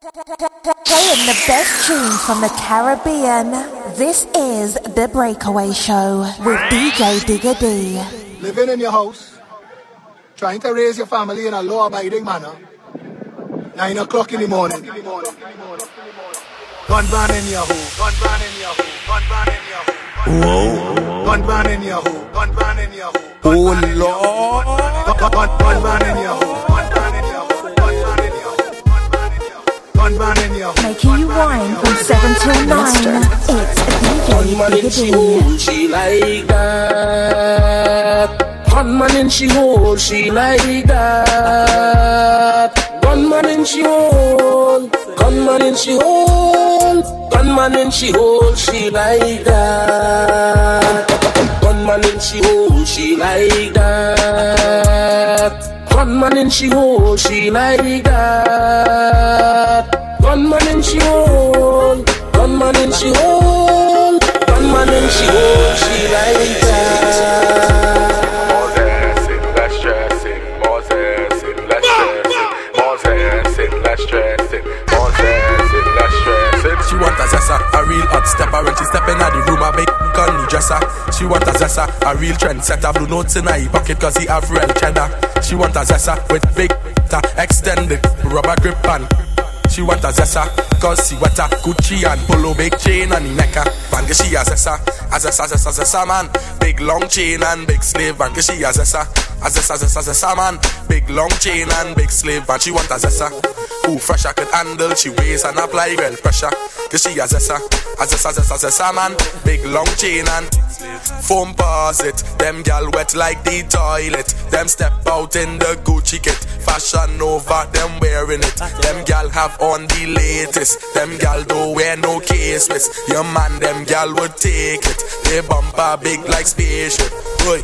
Playing the best tunes from the Caribbean. This is The Breakaway Show with DJ Digga D. Living in your house, trying to raise your family in a law abiding manner. Nine o'clock in the morning. Gun ban in your home, gun ban in your home, gun ban in your home. Whoa. Gun ban in your home, gun ban in your home. Oh Lord. Gun, gun, gun ban in your home, Making you wine from 7 till 9. It's DJ man in she hold, she like that. Gunman in she hold, she like that. Gunman in she hold, gunman in she hold, gunman in she hold, she like that. Gunman in she hold, she like that. One man in she hole, she like that. One man in she hole, one man in she hole, one man in she hole, she like that. Want a zessa, a real hot stepper when she step in the room, I make gunny dresser. She want a zessa, a real trendsetter, blue notes in her pocket cause he have real cheddar. She want a zessa with big ta extended rubber grip and she want a zessa cause she a Gucci and polo big chain on the necker. She a zessa, a zessa, zessa, zessa man. Big long chain and big slave van she a zessa, a zessa, zessa, zessa man. Big long chain and big sleeve. van she want a zessa. Who fresh I could handle, she weighs and apply real pressure. Cause she a zessa, a zessa, zessa, zessa man. Big long chain and foam paws it. Them gal wet like the toilet. Them step out in the Gucci kit. Fashion over, them wearing it. Them gal have on the latest. Them gal don't wear no case miss. Your man, them gal would take it. They bumper big like spaceship. Boy,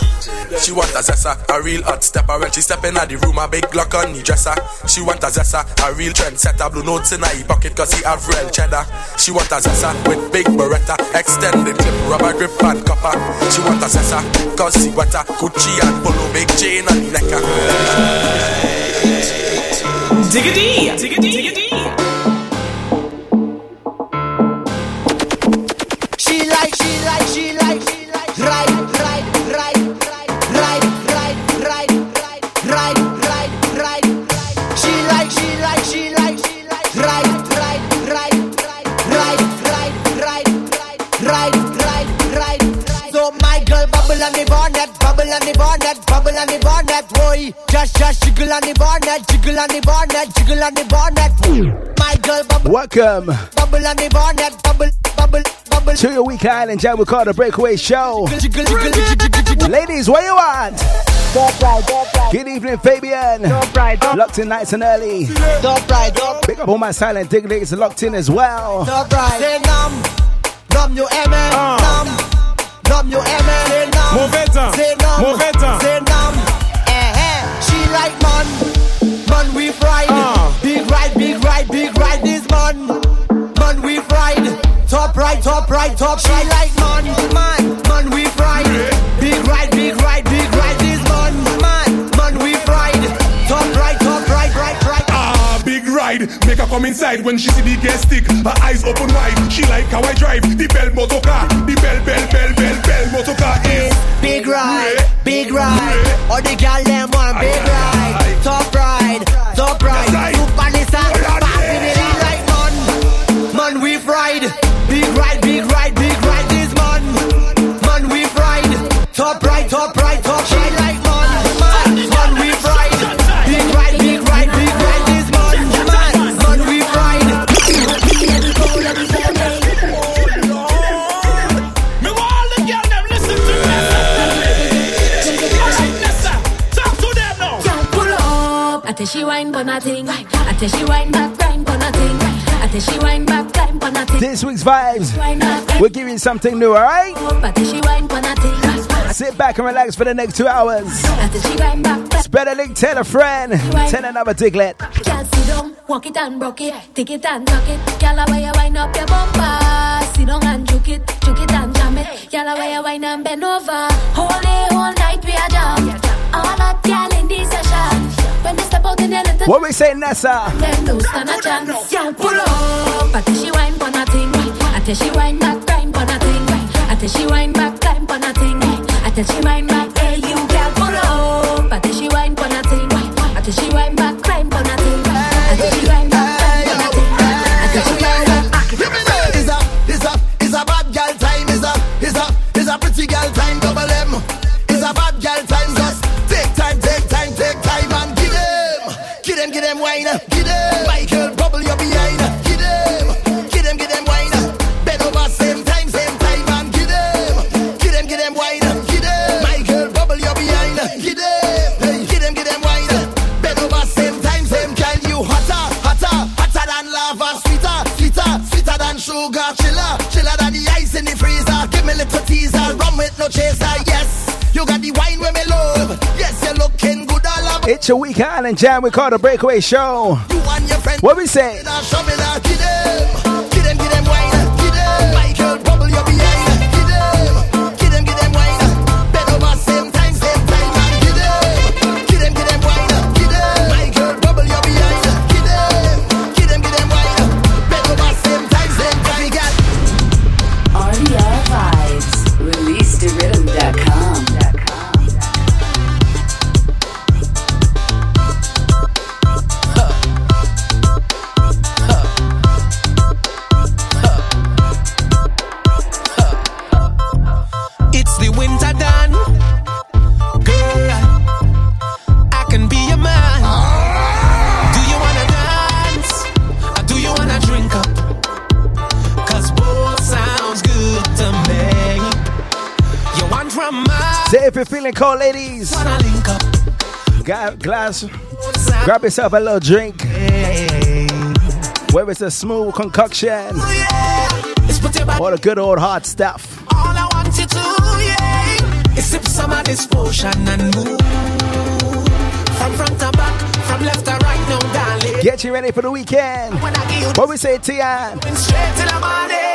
she want a zessa, a real hot stepper. When she step in at the room, a big Glock on the dresser. She want a zessa, a real trendsetter. Blue notes in her pocket cause he have real cheddar. She want a zessa with big beretta, extended clip, rubber grip and copper. She want a zessa cause she wetter. Gucci and polo, big chain on the necker. Digga D, Digga on the bonnet, bubble on the bonnet, bubble on the bonnet, boy. Just, just jiggle on the bonnet, jiggle on the bonnet, jiggle on the bonnet. My girl bubble, Welcome bubble on the bonnet, bubble, bubble, bubble. to your Week Island Jam. We call the Breakaway Show. Jiggle, jiggle. Ladies, what you want? Don't ride, don't Good evening, Fabian. don't ride, Locked in nice and early. Don't ride, don't Pick up all my silent dignitaries locked in as well. Don't. Say numb, numb you aimé, ah. numb, numb you aimé. Say numb, Mauvais temps, say numb, mauvais temps. say numb. Eh eh, she like man, man we fried. Ah. Big ride, big ride, big ride this man, man we fried. Top right, top right, top She like man, man, man we fried. Ride. Make her come inside when she see the gas stick. Her eyes open wide. She like how I drive the bell motor car. The bell, bell, bell, bell, bell motor car eh. is. Big ride, big ride. All the gal vibes. We're giving something new, alright? Sit back and relax for the next two hours. Spread a link, tell a friend. Tell another diglet. Down, walk it and broke it, take it and tuck it. Girl, how you wind up your bumper? Sit down and juke it, juke it and jam it. Girl, how you wind and bend over? Whole day, whole night we are jam. All hot girl in this session. When they step out in a little. What we say, Nessa? Then no stand a chance. Girl, pull up. Tell she wine tell she wine back, climb pon a thing. I tell she wine back, climb pon a thing. I tell she wine back, It's your week island jam. We call the Breakaway Show. You and. What we say? Say if you're feeling cold, ladies. wanna link up. Got glass. Grab yourself a little drink. Whether it's a smooth concoction your the good old hard stuff. All I want you to, yeah, is sip some of this potion and move from front to back, from left to right, no darling. Get you ready for the weekend. When I give you What we say, Tian? Straight till the morning,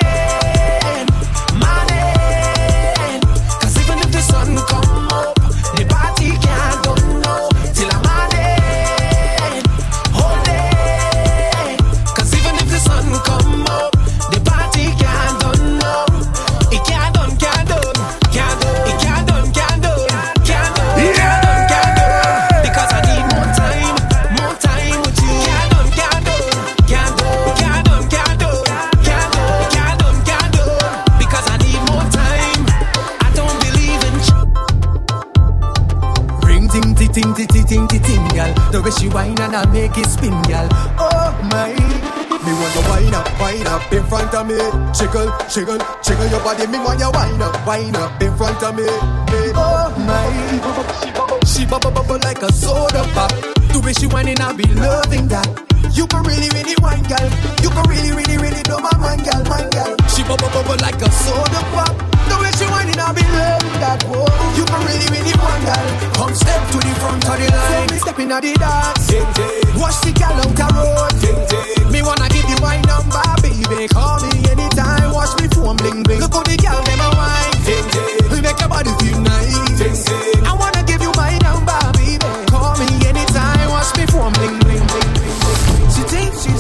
way she whine and I make it spin, gal. Oh my, me want you whine up, whine up in front of me. Jiggle, jiggle, jiggle your body. Me want you whine up, whine up in front of me. Oh my, she bubble bubble like a soda pop. The way she whining, I be loving that. You can really, really whine, gal. You can really, really, really blow my mind, girl, mind, girl. She bubble bubble like a soda pop. The way she whining, I be loving that. Whoa, you can really, really whine, gal. Come step to the front of the line. So me step in the dance. Watch the gal out the road. Me wanna give you my number, baby. Call me anytime. Watch me phone bling bling. Look how the gal them a wine. We make your body feel nice. I wanna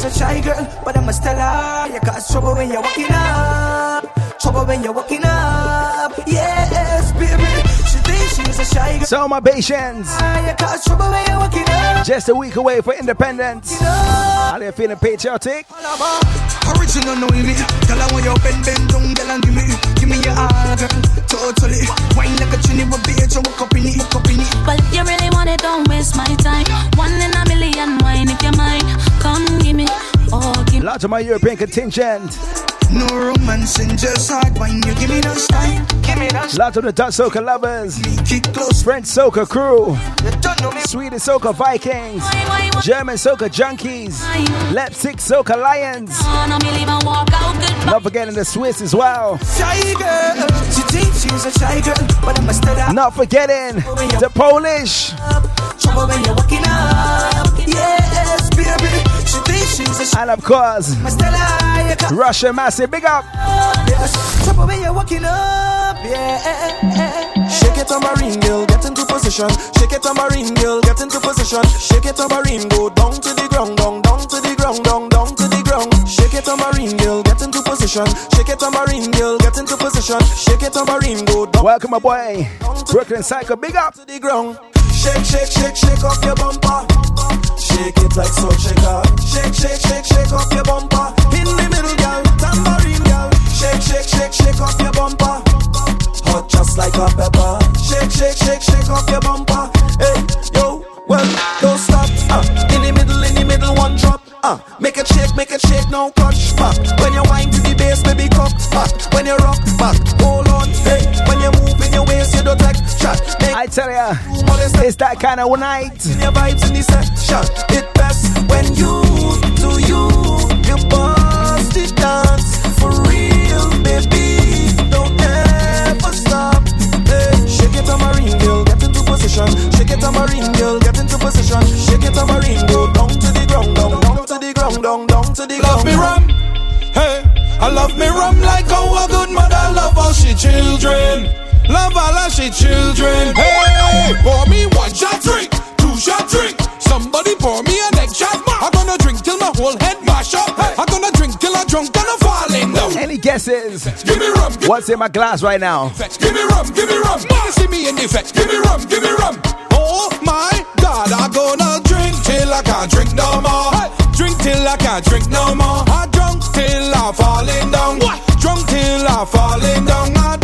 a shy girl, but I must tell her you cause trouble when you're walking up. Trouble when you're walking up. Yes, baby. She thinks she's a shy girl. So, my patience. Ah, you cause trouble when you're walking up. Just a week away for independence. How you feeling patriotic? Original me. Tell her when you bend, bend down, girl, and give me, give me your all, girl. Totally. Wine like a trini with beer, so walk up in it, walk up in it. But if you really want it, don't waste my time. One in a million wine if you mind. Come give me, oh give me. Lots of my European contingent. No romance in just hard when You give me no style. Give me no Lots of the Dutch Soca lovers. French Soca crew. Swedish Soca Vikings. German Soca junkies. Leipzig Soca Lions. Not forgetting the Swiss as well. Not forgetting the Polish. Trouble when you're walking up. Yes, baby. She thinks she's a And of course, Must tell you Russia massive. Big up. Trouble when you're walking up. Yeah. Shake it tambourine girl, get into position. Shake it tambourine girl, get into position. Shake it tambourine, go down to the ground, down, down to the ground, down, down to the ground. Shake it tambourine girl, get into position. Shake it tambourine girl, get into position. Shake it tambourine, go down. Welcome, my boy. Brooklyn Psycho, big up. To the ground. Shake, shake, shake, shake off your bumper. Shake it like salt shaker. Shake, shake, shake, shake off your bumper. In the middle, girl, tambourine girl. Shake, shake, shake, shake off your bumper. Hot just like a pepper. Shake, shake, shake, shake off your bumper. Hey, yo, well, don't stop. Uh, in the middle, in the middle, one drop. Uh, make it shake, make it shake, no crunch. Back. When you wind to the bass, baby, cock back. When you rock back, hold on. Hey, when you move in your waist, you don't take shot. Make I tell ya, it's that kind of night. in your vibes in the section. It best when you do you. You bust it dance for real, baby. Don't ever stop. Hey, shake it, tambourine girl, get into position. Shake it, tambourine girl, get into position. Shake it, tambourine, go down to the ground, down, down to the ground, down, down to the ground. Love me rum, hey. I love me rum like how a good mother love all she children. Love all of she children. Hey, pour me one shot drink, two shot drink. Somebody pour me a next shot. I'm gonna drink till my whole head mash up. Hey. I'm gonna drink till I'm drunk and I'm falling down. Any guesses? Give me rum, give What's in my glass right now? Give me rum, give me rum. Wanna see me in the effect? Give me rum, give me rum. Oh my God, I'm gonna drink till I can't drink no more. Drink till I can't drink no more. I drunk till I'm falling down. Drunk till I'm falling down. I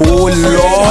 Oh, Lord.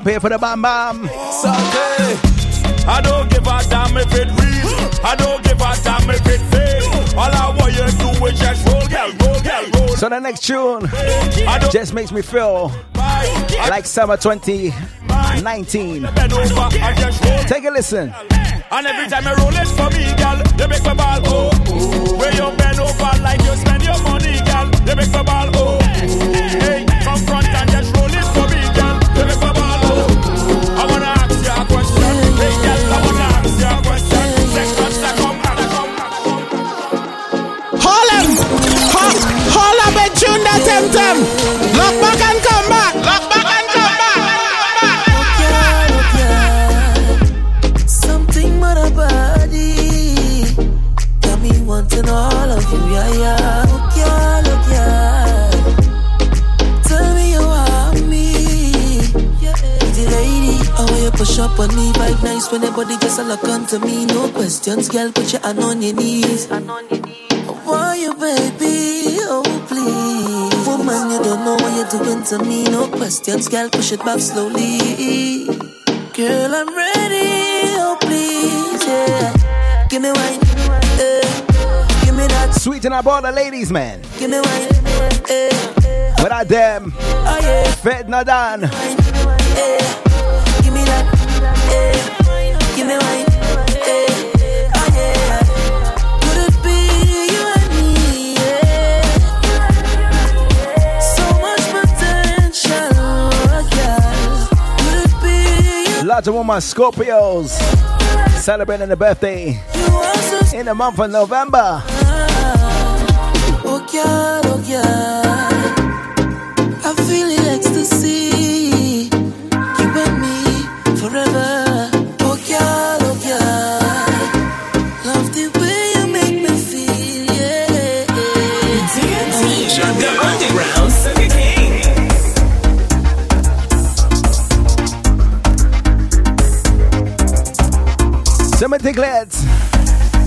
Don't pay for the bam bam. Sunday. I don't give a damn if it real. I don't give a damn if it fake. All I want you to do is just roll, girl, roll, girl, roll. So the next tune just makes me feel like summer 2019. Bend over and just roll. Take a listen. And every time I roll it for me, girl, you make my ball oh. Where you bend over like you spend your money, girl, you make my ball oh. Hey, body just a look onto me. No questions, girl, put your hand on your knees. Why you, baby? Oh, please. Woman, you don't know what you're doing to me. No questions, girl, push it back slowly. Girl, I'm ready. Oh, please, yeah. Give me wine. eh. Give me that. Sweeten up all the ladies, man. Give me wine. eh. Without them, Oh, yeah. fed done. eh. You? Lots of women Scorpios celebrating the birthday in the month of November.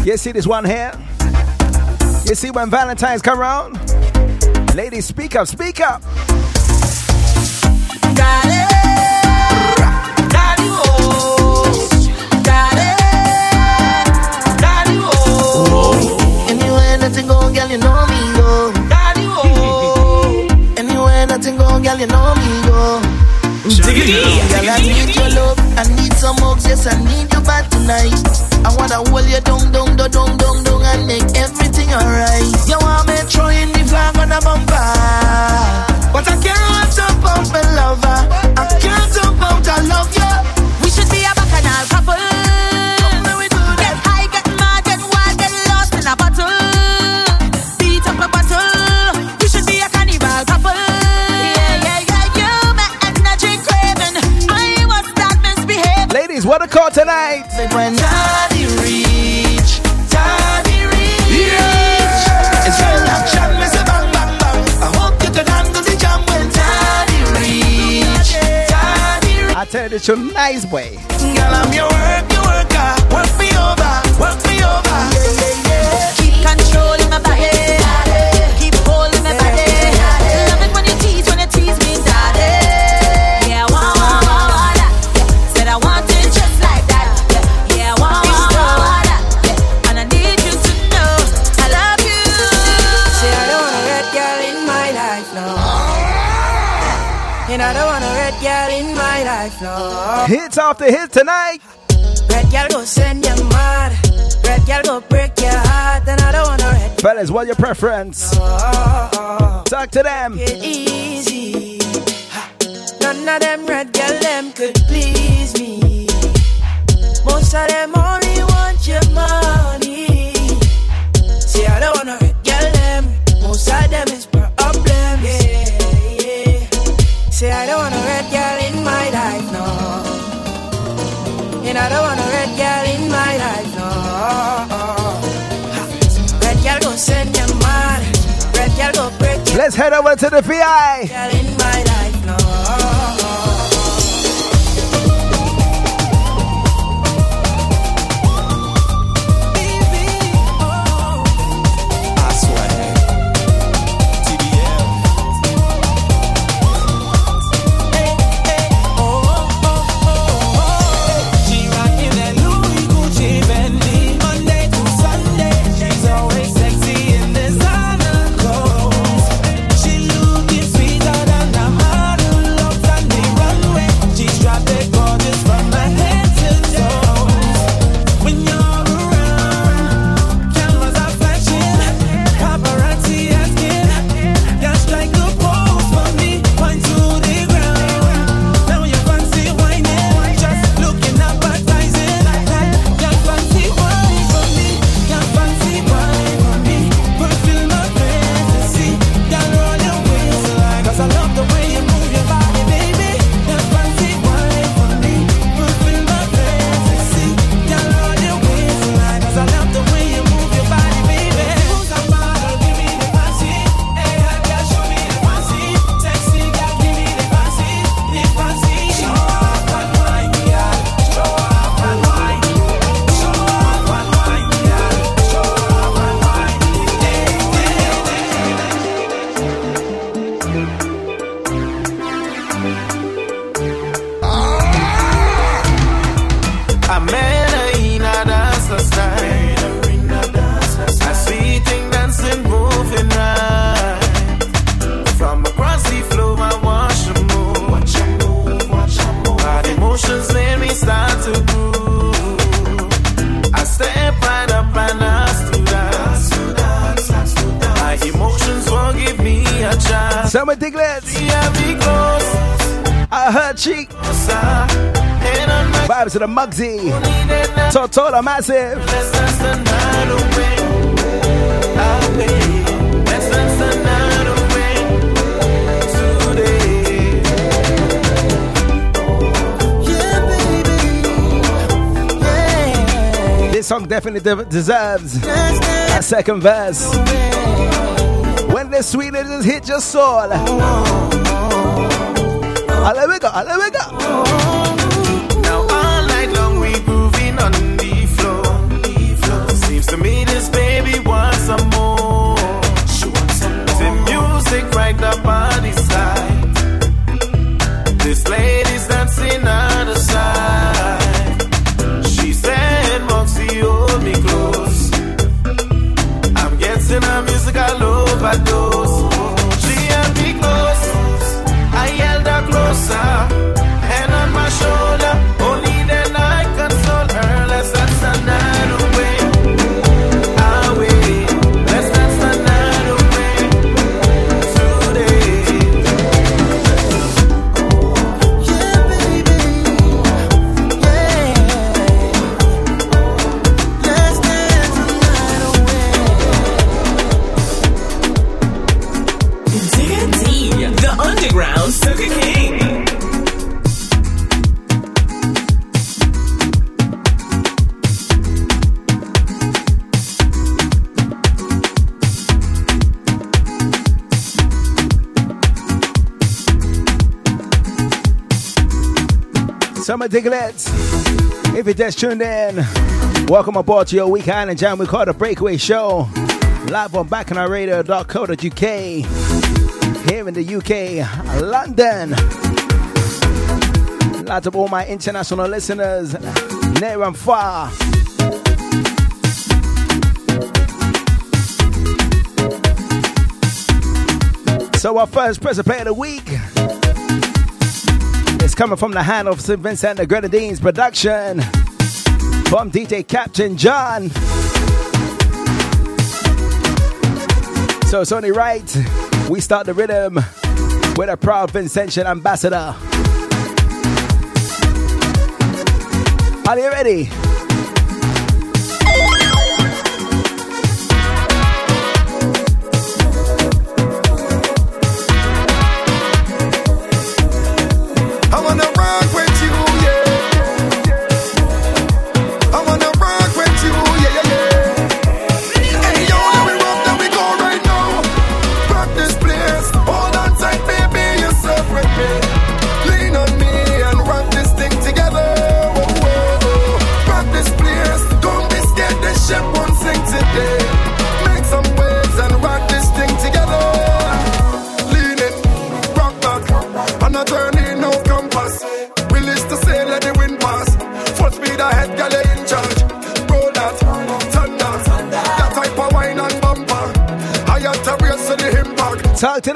You see this one here? You see when Valentine's come around? Ladies, speak up, speak up. Daddy, daddy, oh, daddy, daddy, oh. Anywhere nothing go, girl, you know me go. Daddy, oh. Anywhere nothing go, girl, you know me go. Girl, I need your love, I need some hugs, yes, I need you bad tonight. I wanna hold you down, down, down, down, down, down, and make everything alright. You want me throwing the flag on the bumper, but I can't talk about my lover. I can't talk about I love you. Call tonight. When daddy reach, daddy reach. It's real action, me say bang, bang, bang. I hope you can handle the jam when daddy reach, daddy reach. I tell you this, you nice boy. Girl, I'm your work, your worker. Work me over, work me over. Yeah, yeah, yeah. Hits after hits tonight. Red girl go send you mad. Red girl go break your heart, and I don't want a red. Fellas, what your preference? Oh, oh, oh. Talk to them. It easy. None of them red girl them could please me. Most of them only want your money. See, I don't want a red girl them. Most of them is problem. Yeah, yeah. Say I don't don't want a red girl in my life, no. Red girl go send you mad. Red girl go break Let's head over to the VI. To the Mugsy. Tortola Massive. This song definitely deserves a second verse. When the sweetness hit your soul. Alewega. Now overdose. She held me close, I held her closer, Summer Diglets. If you just tuned in, welcome aboard to your Week Island Jam. We call it the Breakaway Show. Live on bacchanalradio.co.uk. Here in the UK, London. Lots of all my international listeners, near and far. So our first present play of the week is coming from the hand of St. Vincent the Grenadines production from DJ Captain John. So it's only right we start the rhythm with a proud Vincentian ambassador. Are you ready?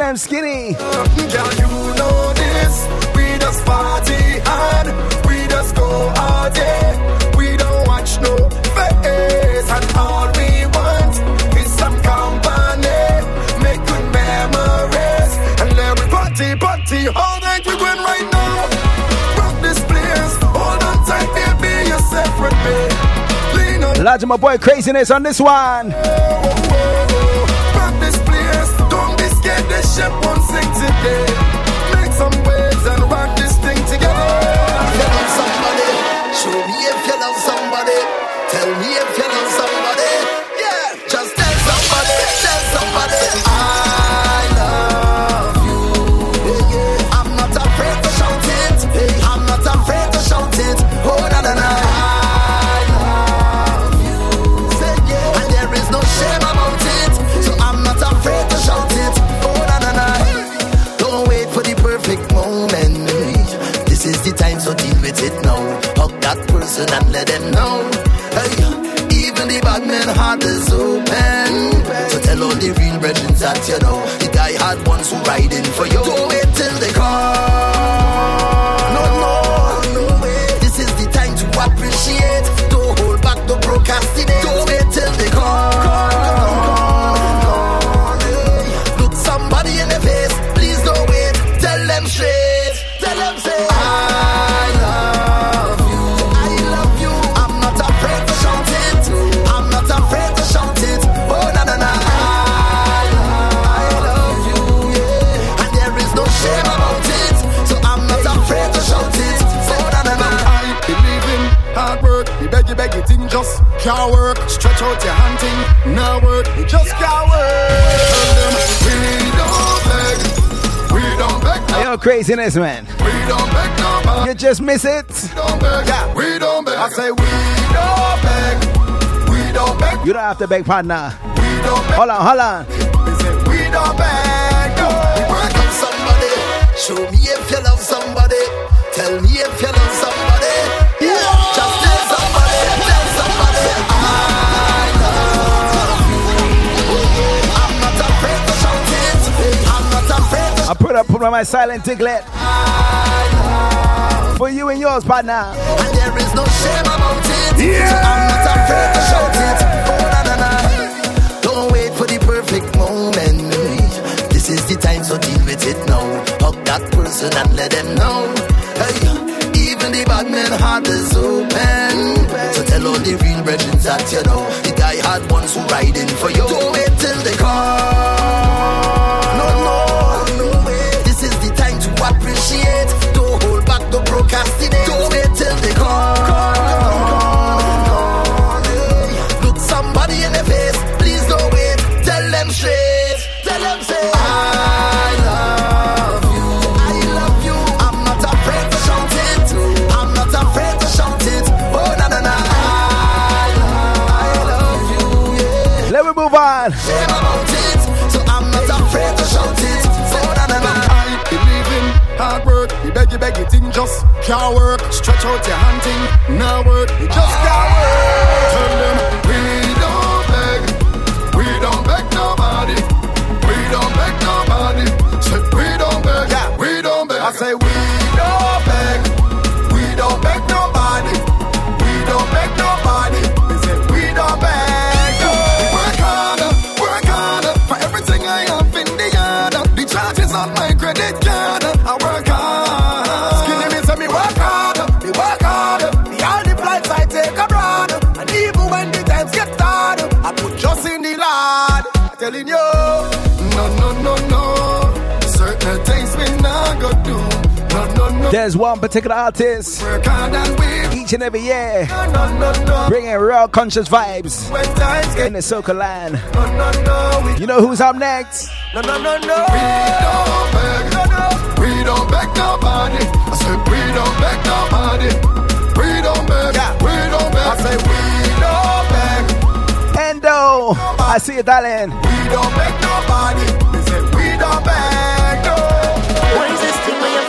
Impact. Talk to them, skinny. Girl, you know this. We just party hard. We just go all day. We don't watch no face. And all we want is some company. Make good memories. And let me party, party all night. We right now. Rock this place. Hold on tight, baby. You're separate, me. Lean on my boy craziness on this one. Scared, that you know the guy had ones who riding for you. Can't work. Stretch out your hand thing, now work. You just can't work. Tell them we don't beg, we don't beg, Hey, Yo, craziness, man. we don't beg nobody. You just miss it. don't beg, yeah, we don't beg. I say we don't beg, we don't beg, You don't have to beg, partner. we don't beg. Hold on, hold on. We don't beg, I put up put on my silent tiglet. For you and yours, partner. And there is no shame about it. Yeah. So I'm not afraid to shout it. Oh, na, na, na. Don't wait for the perfect moment. This is the time, so deal with it now. Hug that person and let them know. Hey, even the bad man heart is open. So tell all the real brethren that you know. The die hard ones who riding for you. Can't work. Stretch out your hand thing, now There's one particular artist Work hard and we. each and every year bringing real conscious vibes When times get in the soca land. You know who's up next? No, no, no, no. We don't beg. No, no. We don't beg nobody. I said we don't beg nobody. We don't beg. We don't beg. I say we don't beg. Endo. I see you, darling. We don't beg nobody. We say we don't beg.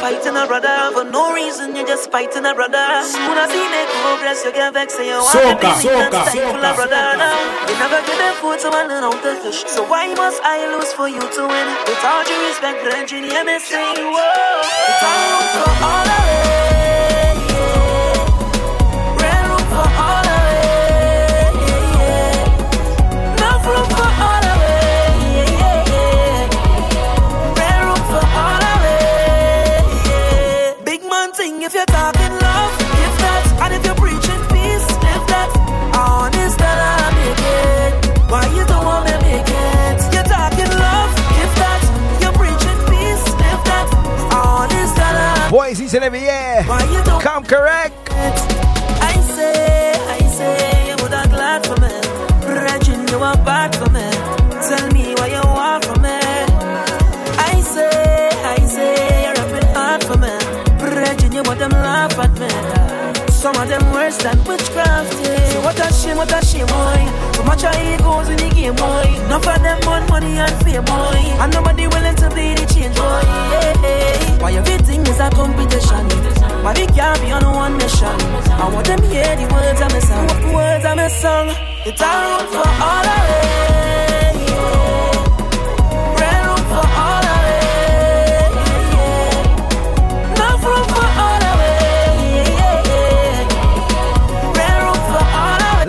Fighting a brother for no reason? You're just fighting a brother. Soon as he make progress, you get vexed and you want to be and soca, a soca, brother. Now you never give them food to learn how to fish. So why must I lose for you to win? With all due respect, Bridget, hear me sing. Whoa, it's all for all of it. Every year. Why you don't Come correct. I say, I say, you would have glad for me. Regin, you are Some of them worse than witchcraft, yeah. So what a shame, what a shame, boy. Too much of egos in the game, boy. Enough of them want money and fame, boy. And nobody willing to be the change, boy. Yeah. Why everything is a competition? Why we can't be on one mission? I want them hear the words my song. The words of my song. It's a for all of it.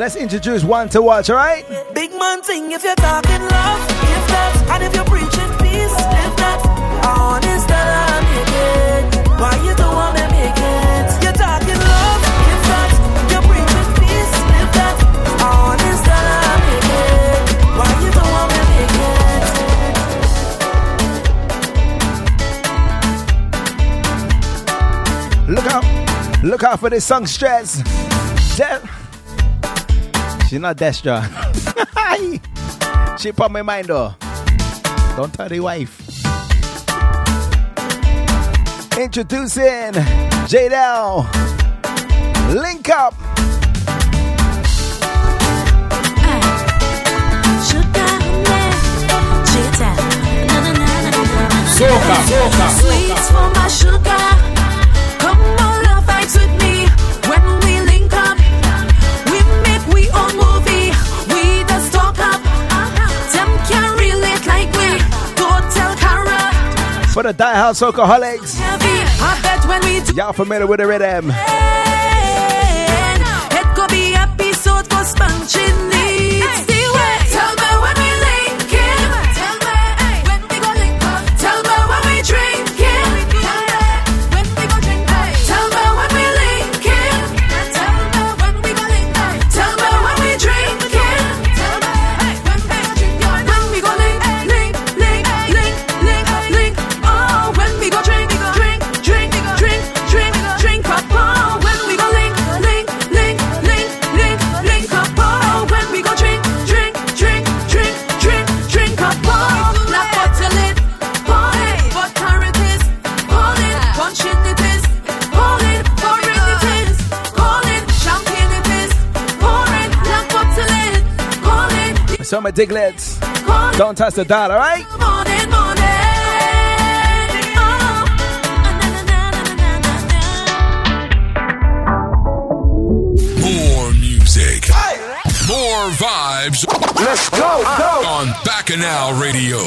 Let's introduce one to watch, alright? Big man thing if you're talking love, if that, and if you're preaching peace, if that, honest that I make it. Why you don't want me make it? You're talking love, if that, you're preaching peace, if that, honest that I make it. Why you don't want me make it? Look out. Look out for this song stress. She's not Destra. she put my mind though. Don't tell the wife. Introducing Jadel. Link up. Soca, soca, Sweets for my sugar. For the die-hard socaaholics. I bet when we Y'all familiar with the rhythm. It could be it, So my diglets. Don't touch the dial, alright? morning, morning. More music. More vibes. Let's go, go. On Bacchanal Radio.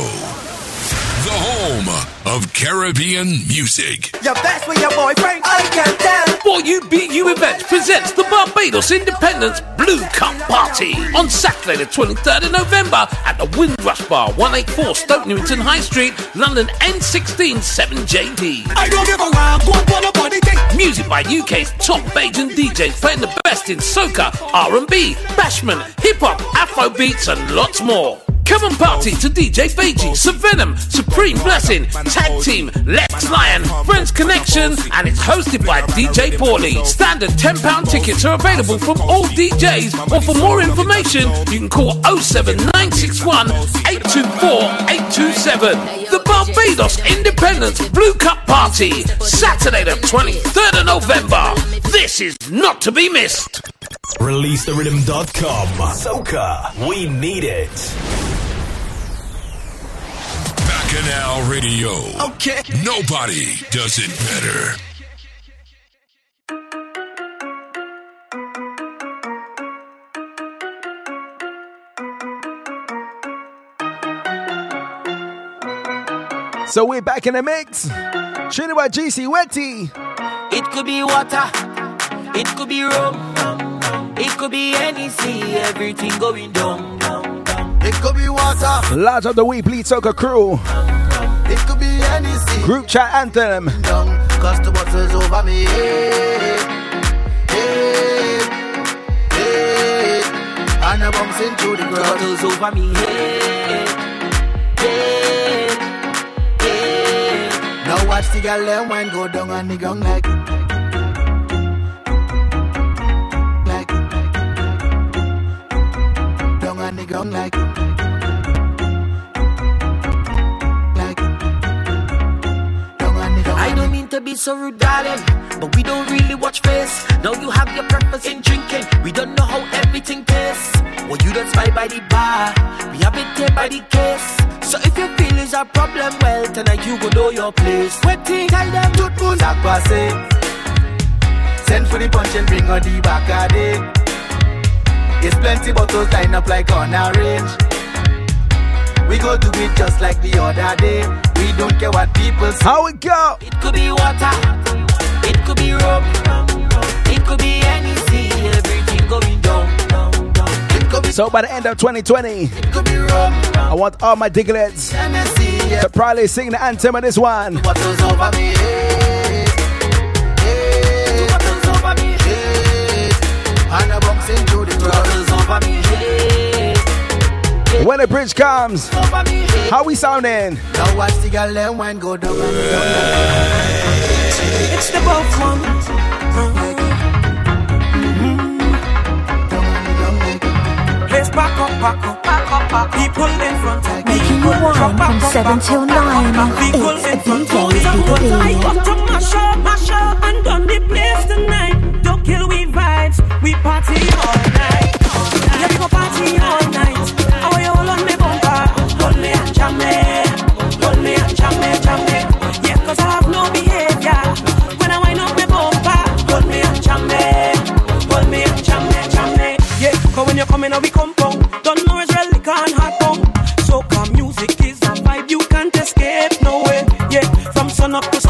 The home of Caribbean music. Your best with your boyfriend, I can tell. For UBU Events presents the Barbados Independence Blue Cup Party on Saturday, the 23rd of November at the Windrush Bar, 184 Stoke Newington High Street, London N16 7JD. I don't give a rock, what what nobody think. Music by UK's top Bajan DJs playing the best in soca, R&B, bashment, hip hop, Afro beats, and lots more. Come and party to DJ Feiji, Venom, Supreme Blessing, Tag Team, Lex Lion, Friends Connection, and it's hosted by DJ Paulie. Standard £10 tickets are available from all DJs, or for more information, you can call 07961 824 827. The Barbados Independence Blue Cup Party, Saturday, the 23rd of November. This is not to be missed. ReleaseTheRhythm.com. Soca, we need it. Bacchanal Radio. Okay. Nobody does it better. So we're back in the mix. Treated by GC Wetty. It could be water, it could be rum, it could be any sea, everything going down. Down down. It could be water, Large of the We Bleed Soca crew. it could be any sea. Group chat anthem. Cause the bottle's over me. Hey, hey, hey. And I bumps into the ground. Bottles over me head, head, head. Now watch the girl them wine go down on the ground like like on like like down on the ground. I don't mean to be so rude, darling, but we don't really watch face. Now you have your preference in drinking. We don't know how everything tastes. Well, you don't spy by the bar. We have it here by the case. So if you feel is a problem, well, tonight you go know your place. Waiting, tell them Tout moun pase Send for the punch and bring on the back of it It's plenty bottles lined up like on a range. We go do it just like the other day. We don't care what people say. How it go? It could be water, it could be rum, it could be any sea, everything going down. So by the end of 2020, rum, I want all my diglets. To probably sing the anthem of this one. bottles over Hey, bottles over me head And I bumps into the ground Bottles over me head. When the bridge comes, Over me head how we sounding? Now watch the girl them wine go down It's the both one. Place back up, back up, back up, back up. People in front of me. Making you wine from 7 till 9. It's DJ I Digga got to mash up, mash up, and done the place tonight. Kill we vibes, we party all night. Yeah, we go party all night. How you hold on me bumper? Hold me and jam me, hold me and jam me, jam me. Yeah, 'cause I have no behavior. When I wind up me bumper, hold me and jam me, hold me and jam me, jam me. Yeah, 'cause when you come in, we come down. Don't know it's really can hot down. Soca music is a vibe you can't escape, no way. Yeah, What we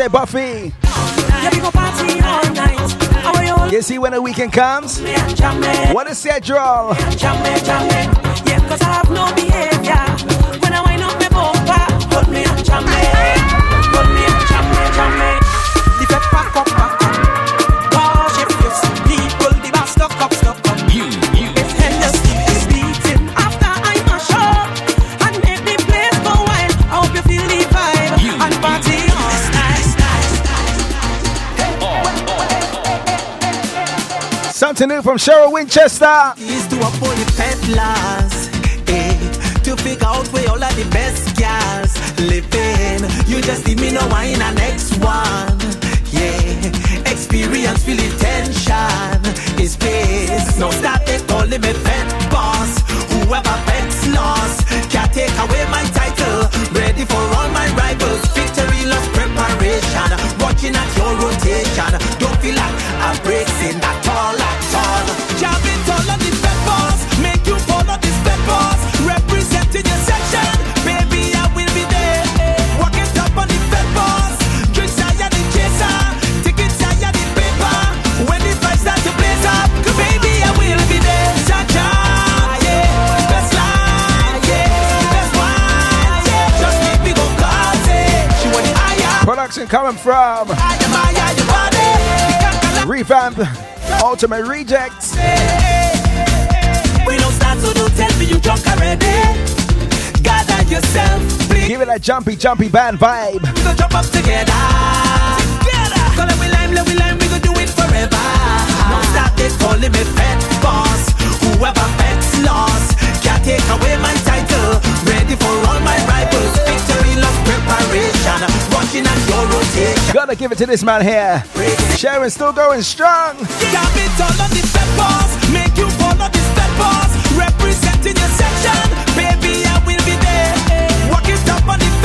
say, Buffy? You see when the weekend comes? What is schedule? Yeah, Something from Cheryl Winchester. To peddlers, eh? To out where all of the best girls. You just give me no wine next one, yeah. Experience, feel tension is pace. No start they calling me pet boss. Whoever bets lost can't take away my title. Ready for all my rivals. Victory lost preparation. Watching at your rotation. Don't feel like I'm bracing at all. Coming from Revamp Ultimate Rejects. We don't start, so don't tell me you drunk already. Gather yourself, please. Give it a jumpy, jumpy band vibe. We go jump up together. Together. Call we lime, love we lime, we go do it forever. Don't start this calling me pet boss. Whoever bets lost can't take away my title. Ready for all my rivals. Victory, love, preparation. Watching at your rotation. Gotta give it to this man here. Sharon still going strong. Got it all on the boss. Make you follow pet boss. Representing your section. Baby, I will be there. Walking on the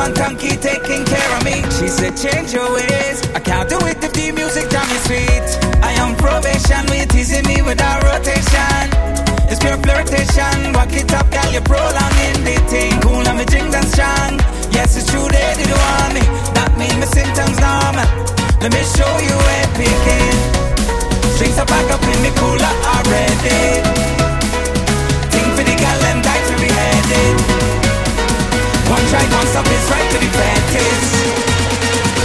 Woman tanky taking care of me. She said, change your ways. I can't do it if the music down me sweet. I am probation with teasing me with a rotation. It's pure flirtation. Walk it up, girl, you're prolonging the thing. Cool and me drinks and strong. Yes, it's true, they did want me. That mean my symptoms normal. Let me show you where picking. Drinks are back up in the cooler already. Try, one stop is right to the panties.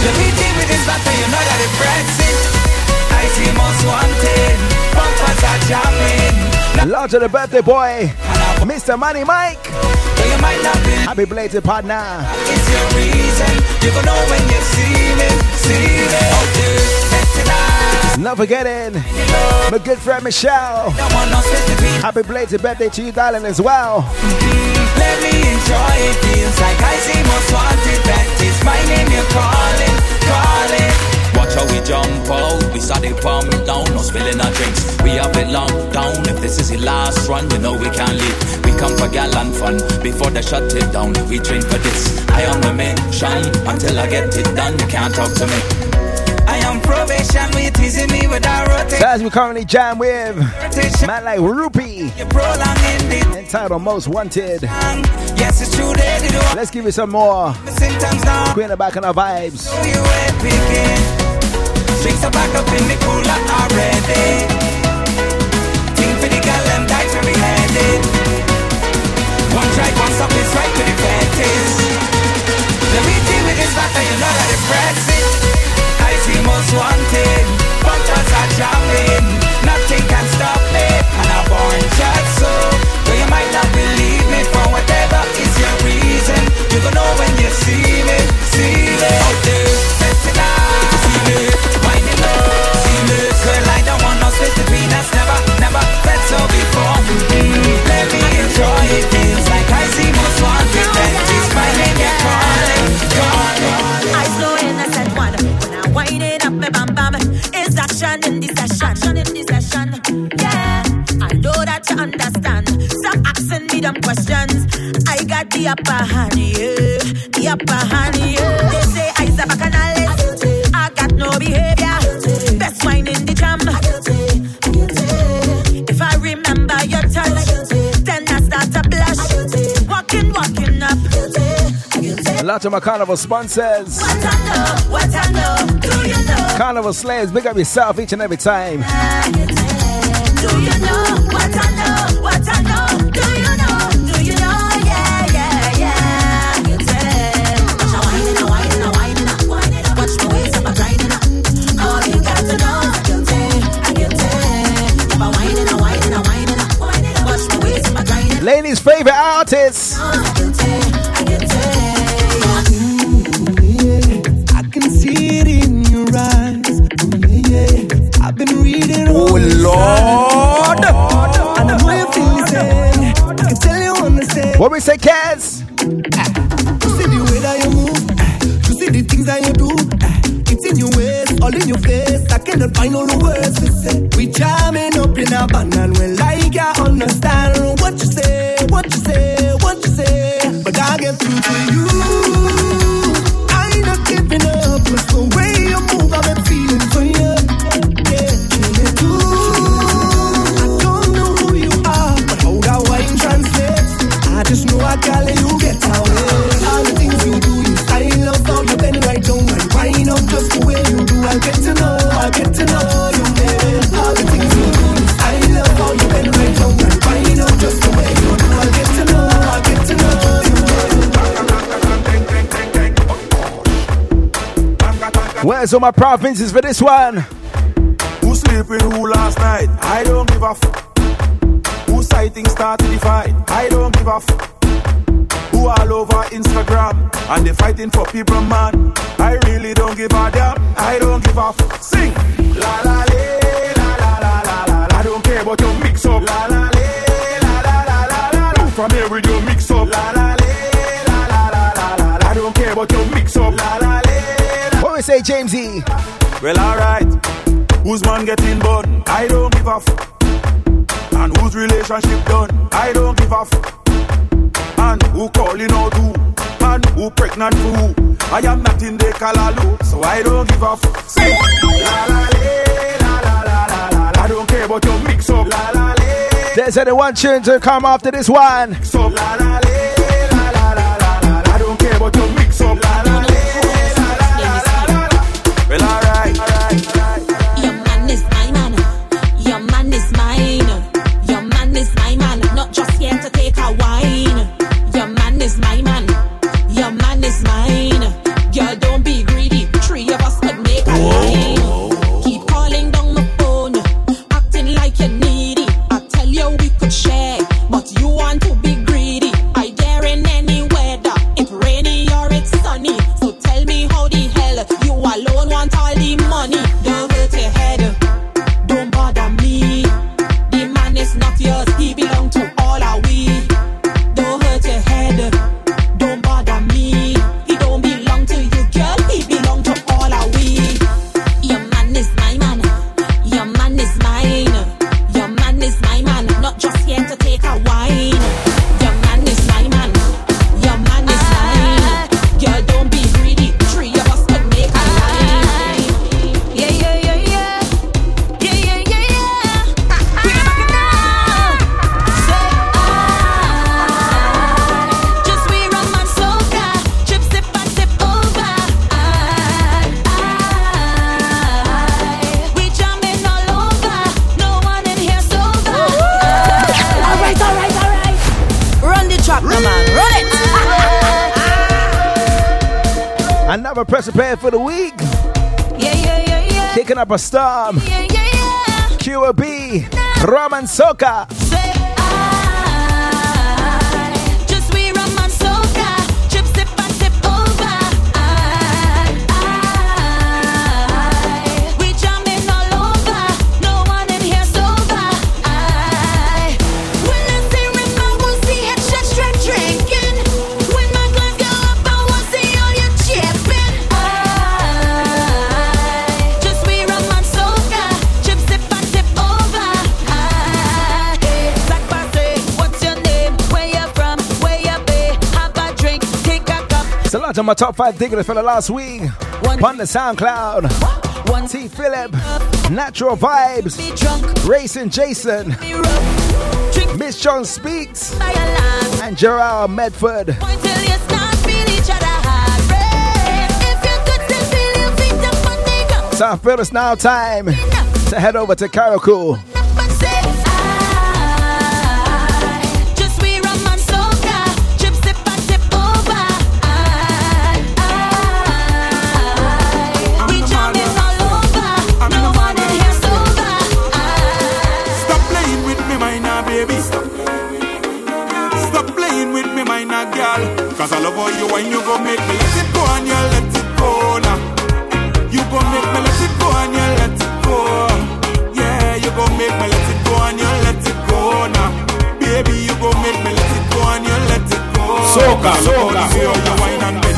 The meeting with this battle, you know that it breaks it. I see most wanted. Bumpers are jamming. Larger the birthday boy, Mr. Money Mike. But you might not believe Happy belated partner. it's your reason. You gonna know when you see me, see me. Oh, Not forgetting my good friend Michelle. Don't want no space to be. Happy belated birthday to you, darling, as well. Let me enjoy it. Feels like I see most wanted. That is my name you're calling, calling. Watch how we jump out, we started pump down, no spilling our drinks. We have it locked down. If this is the last run, you know we can't leave. We come for gal and fun before they shut it down. We train for this. I on the mission until I get it done. You can't talk to me. Am probation with teasing me with a rotation. So as we currently jam with man like Rupee, entitled Most Wanted. Yes, it's true, Let's give you some more. the symptoms now. Queen of back on our vibes. Show you where. Drinks are back up in the cooler already. Think for the gal and die to be headed. One try, one stop is right to the panties. The meeting with this matter, you know that it breaks it. I see most wanted. Bumpers are jamming. Nothing can stop me. And I born just so. Though you might not believe me for whatever is your reason. You gonna know when you see me, see me. them questions. I got the upper hand, yeah. The upper hand, yeah. They say I's a bacchanalist. I got no behavior. Best wine in the jam. If I remember your touch, then I start to blush. Walking, walking up. A lot of my carnival sponsors. What I know, what I know, do you know? Carnival slaves, big up yourself each and every time. Do you know what I know? See the way that you move, you see the things that you do. It's in your ways, all in your face. I cannot find all the words to say. We jamming up in a band and we like I understand To you. Where's all my provinces for this one? Who sleep with who last night? I don't give a fuck. Who sighting started the fight? I don't give a fuck. Who all over Instagram and they fighting for people, man? I really don't give a damn. I don't give a fuck. Sing la la le, la la la la la. I don't care about your mix up. La la le, la la la la la. la. From here with your mix up. La la le, la la la la la. I don't care about your mix up. La la we say, Jamesy? Well, alright. Who's man getting born? I don't give a fuck. And whose relationship done? I don't give a fuck. And who calling out who? And who pregnant for who? I am not in the Kalalu, so I don't give a fuck. Say, la la la la la la la. la. I don't care about your mix up. La la le, There's only one tune to come after this one. so la la la la la la la. la. I don't care about your mix Pressure play for the week. Yeah, yeah, yeah, yeah. Kicking up a storm. Yeah, yeah, yeah. QB, Roman Soca. To my top five diggers for the last week. On the SoundCloud. One T. Philip, Natural Vibes, Racing Jason, Miss John Speaks, and Gerald Medford. Until you start feel each other heartbreak. If you could still feel your feet up on the ground. So I feel it's now time to head over to Karakou. Go. Soca, Cause I love soca, how you soca,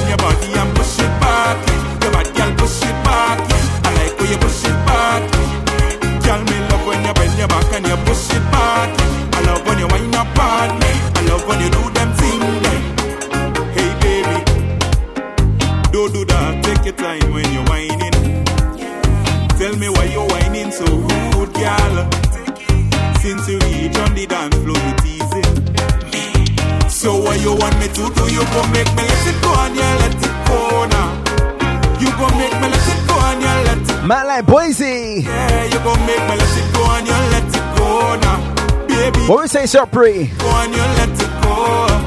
What we say, Surpri? go and you let it go.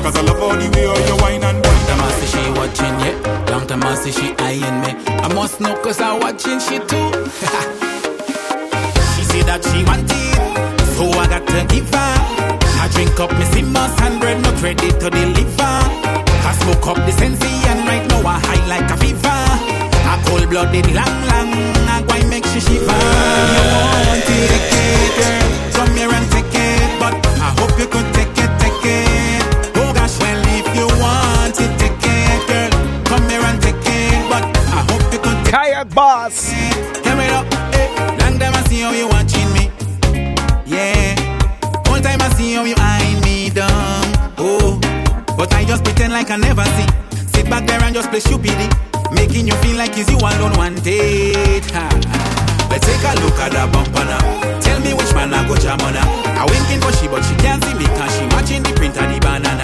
Cause I love all the way how you whine and bend Long time I see she watching, yeah. Long time I see she eyeing me. I must know cause I watching she too. she said that she want it, so I got to give her. I drink up me simmers and bread, not ready to deliver. I smoke up the sensi and right now I high like a fever. I cold blooded long long, I go and make she shiver. You want it, take it, girl. Come here and take it, but I hope you could take it, take it. Oh gosh, well if you want it, take it, girl. Come here and take it, but I hope you could take Kayak Boss. it. Give it up, eh. Long time I see how you watching me, yeah. All time I see how you eyeing me down, oh. But I just pretend like I never see. Sit back there and just play stupidity, making you feel like it's you alone wanted. Ha. Let's take a look at that bumper now. Tell me which man I go jam on her. I winking for she, but she can't see me cause she matching the print of the banana.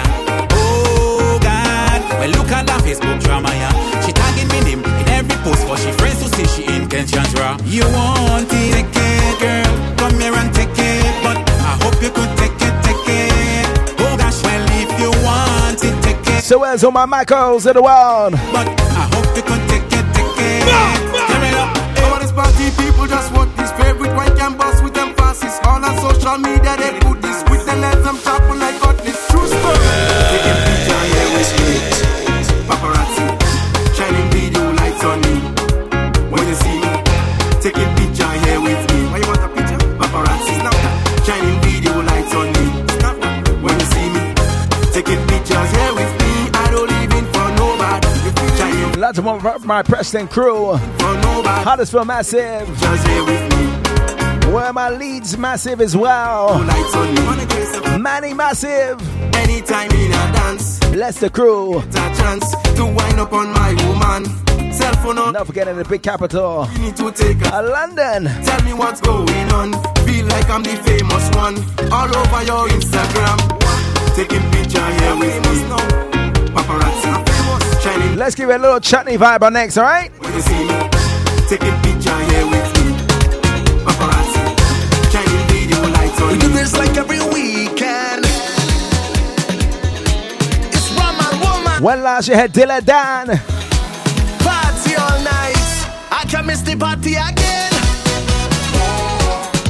Oh God, well look at that Facebook drama, yeah. She tagging me name in every post for she friends to see she intentions raw. You want it, take it, girl. Come here and take it, but I hope you could take it, take it. Oh gosh, well if you want it, take it. So where's all my Michaels in the world? But of my, Preston crew. Huddersfield Massive. Just here with me. Where my Leeds massive as well. Lights on me. Manny Massive. Anytime in a dance, Bless the crew. a chance to wind up on my woman. Cell phone Not forgetting the big capital. you need to take a Uh, London. Tell me what's going on. Feel like I'm the famous one. All over your Instagram. Taking picture here with me. Paparazzi. Shining Let's give it a little chutney vibe on next, alright? when you see me. Taking picture here with me. Paparazzi. Shining video lights on We do this like every weekend. It's rum and woman. When last you had Dilla Dan. Party all night. I can miss the party again.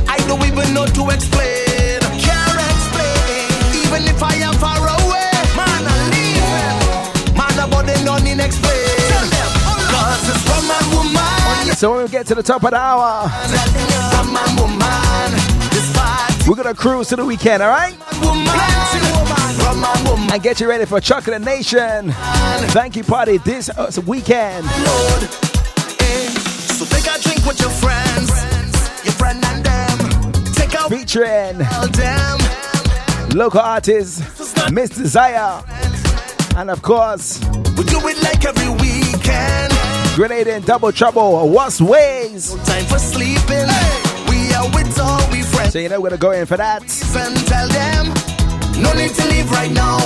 I don't even know to explain. So when we get to the top of the hour, Rum and woman. This party we're gonna cruise to the weekend, alright? and get you ready for Chocolate Nation. Thank you party this uh, weekend. So take a drink with your friends. Your friend and them. Take a Featuring local artist Miss Desire And of course, we do it like every weekend. Grenade and Double Trouble, what's ways? No time for sleeping. We are with all we friends. So you know we're gonna go in for that. And tell them, no need to leave right now.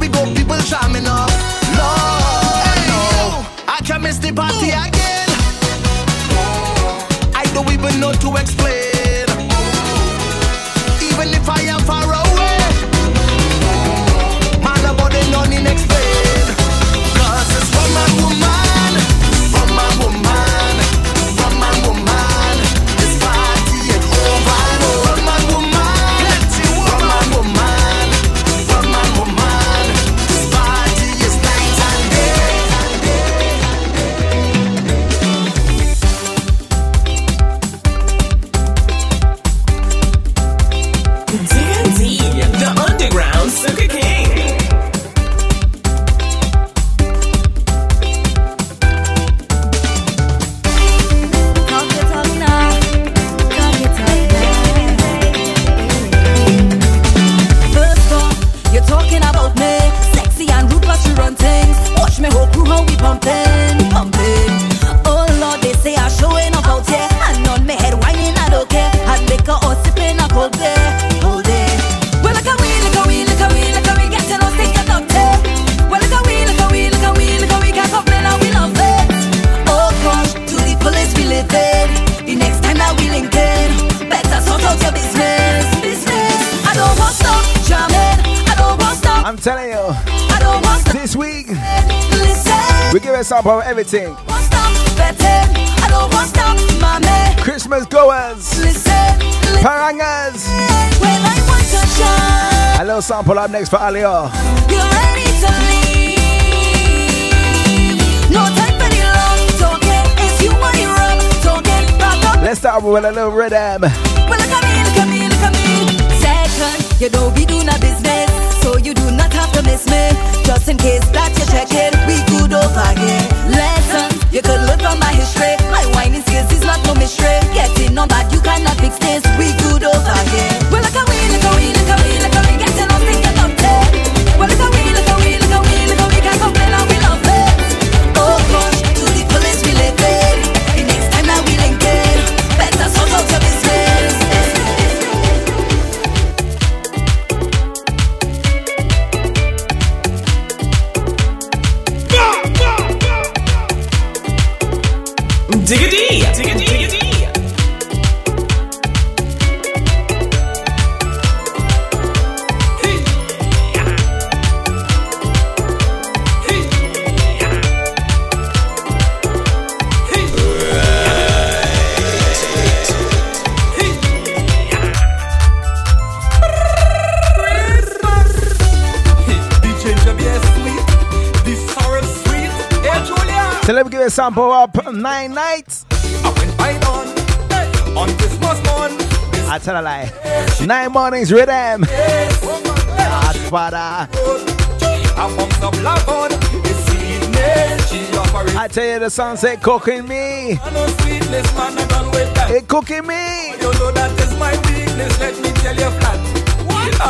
We go, people charming up. Lord, no, I can miss the party again. I don't even know to explain. Even if I stop, mommy. Christmas goers, parangas. When I want to shine, A little sample up next for Alio. you're ready to leave. No time for the long talking. It's you and your rum talking. Rock up. Let's start with a little rhythm. Well, look at me, look at me, look at me. Second, you know we do not business, so you do not have to miss me. Just in case that you check it, we good over here. Lesson, you could learn from my history. My whining skills is not no mystery. Getting on that you cannot fix this. We good over here. Well, look we, look we, look we, look at sample up nine nights. I went by dawn hey, on Christmas morn. I tell a lie. Nine mornings evening. She offering I tell you the song say cooking me. With. It cooking me. You know that is my weakness, let me tell you flat.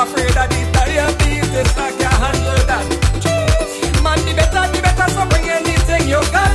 Afraid of the diabetes, I can't handle that. Man, the better, the better, so bring anything you got.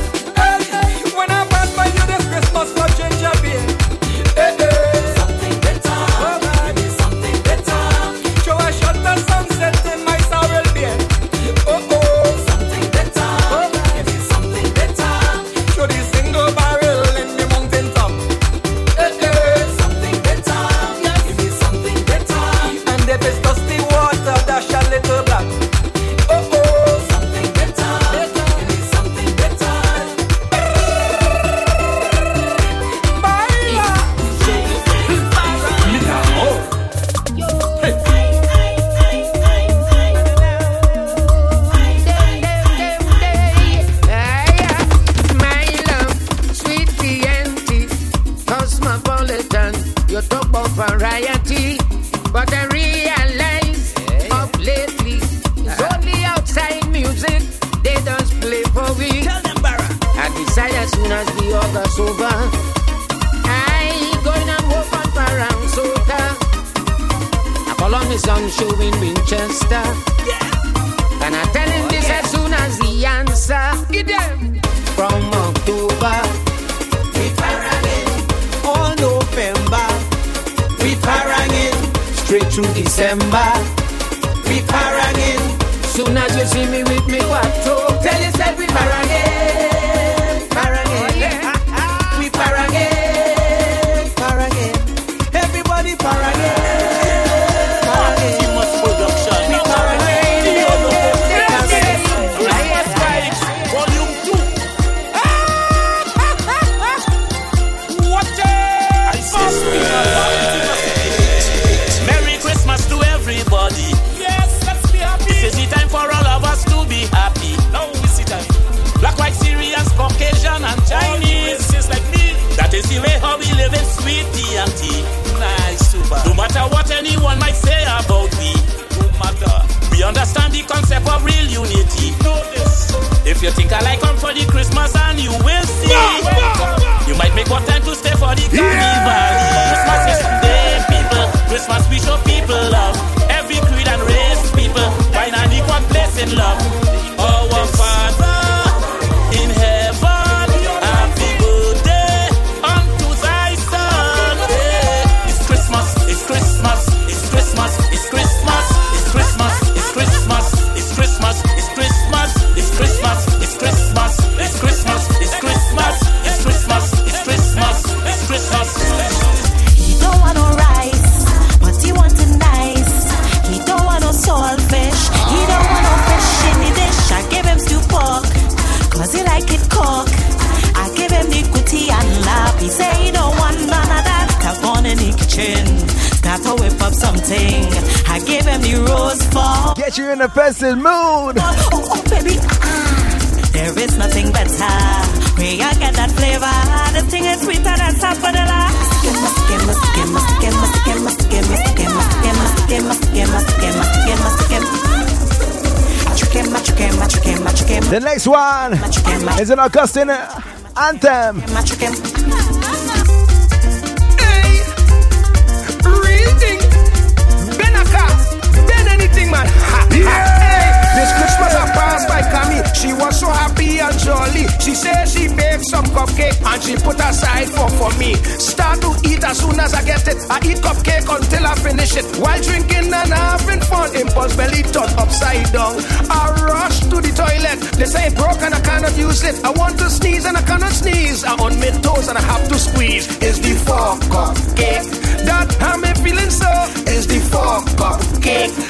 sinner.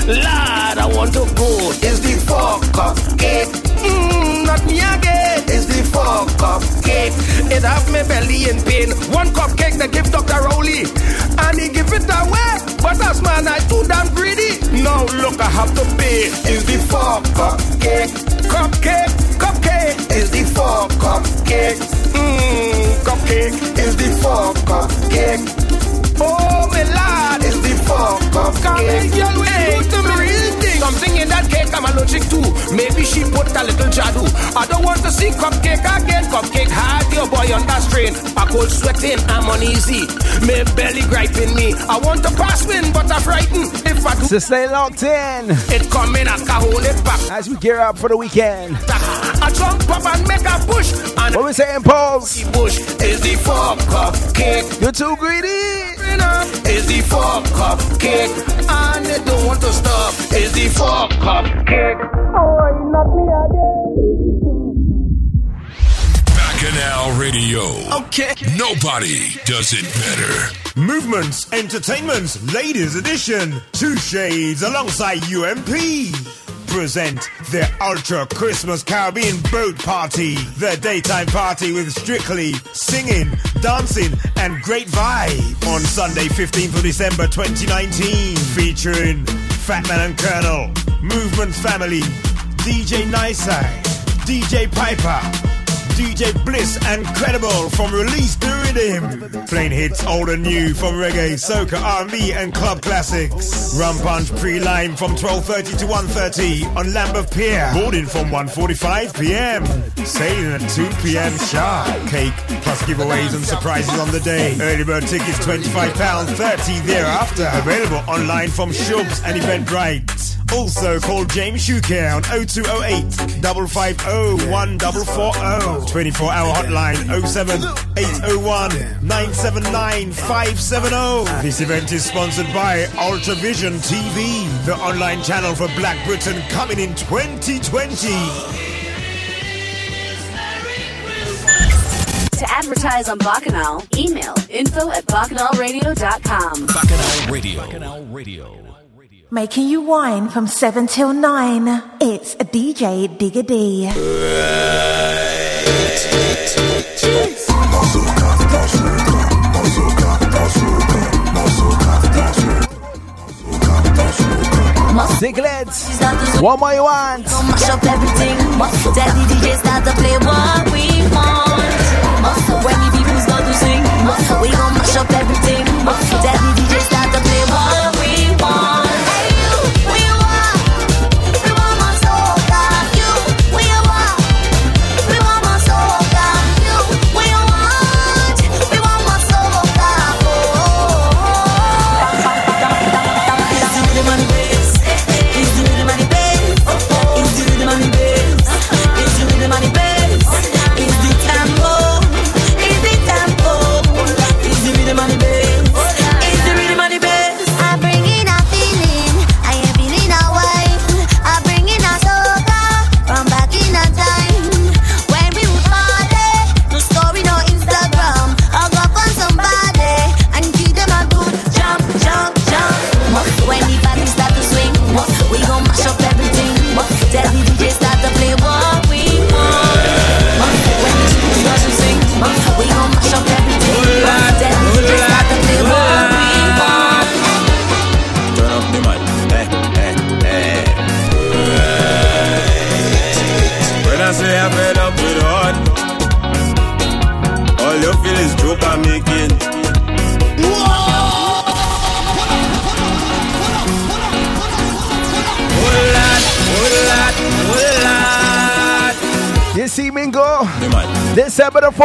Lord, I want to go. Is the fuck cupcake? Mmm, not me again. Is the fuck cupcake? It have me belly in pain. One cupcake they give Dr. Rowley, and he give it away. But as man, I too damn greedy. Now look, I have to pay. Is the fuck cupcake? Cupcake, mm, cupcake. Is the fuck cupcake? Mmm, cupcake. Is the fuck cupcake? Oh, my lord, is the fuck up cake. Hey, the real thing. Something in that cake I'm allergic to. Maybe she put a little jadoo. I don't want to see cupcake again. Cupcake hard, your boy on that strain. I cold sweating, I'm uneasy. My belly griping me. I want to pass win, but I'm frightened. If I do, So stay locked in it come in, I can hold it back. as we gear up for the weekend. I jump up and make a push. And What we saying, Pulse? bush is the fuck cupcake. You're too greedy. Is the fuck cupcake And they don't want to stop Is the fuck cupcake Oh, not me again Bacchanal Radio. Okay. Nobody does it better. Movements, Entertainment's Ladies Edition. Two Shades alongside UMP. Present their Ultra Christmas Caribbean Boat Party. The daytime party with strictly singing, dancing, and great vibe. On Sunday, 15th of December 2019. Featuring Fatman and Colonel, Movements Family, DJ Nice DJ Piper. DJ Bliss and Credible from Release the Rhythm. Playing hits old and new from reggae, soca, R&B and club classics. Rum Punch pre-lime from 12.30 to 1.30 on Lambeth Pier. Boarding from 1.45 p.m. Sailing at 2 p.m. sharp. Cake plus giveaways and surprises on the day. Early bird tickets £25, 30 thereafter. Available online from Shubs and Eventbrite. Also call James Shuker on 0208 550 24 hour hotline 07 801 979 570. This event is sponsored by Ultravision TV, the online channel for Black Britain coming in 2020. to advertise on Bacchanal, email info at bacchanalradio.com. Bacchanal Radio. Bacchanal Radio. Making you wine from 7 till 9. It's a DJ Diggity. Singlets, what more you want? Don't mash up everything. DJ start to play what we want. When the to sing, we gon' mash up everything. DJ start to play what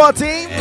football team.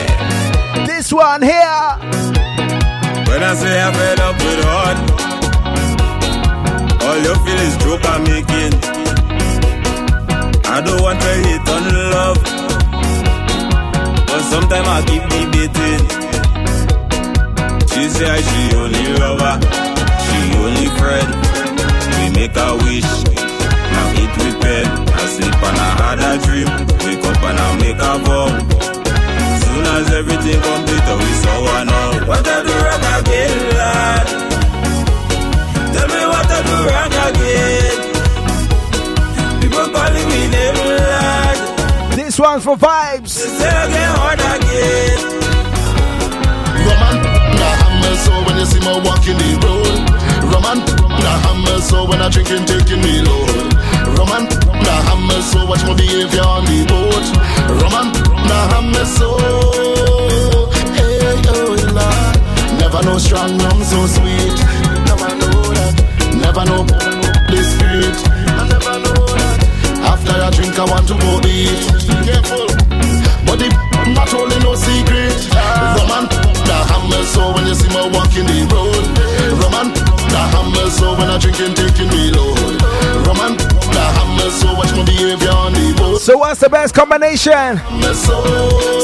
combination.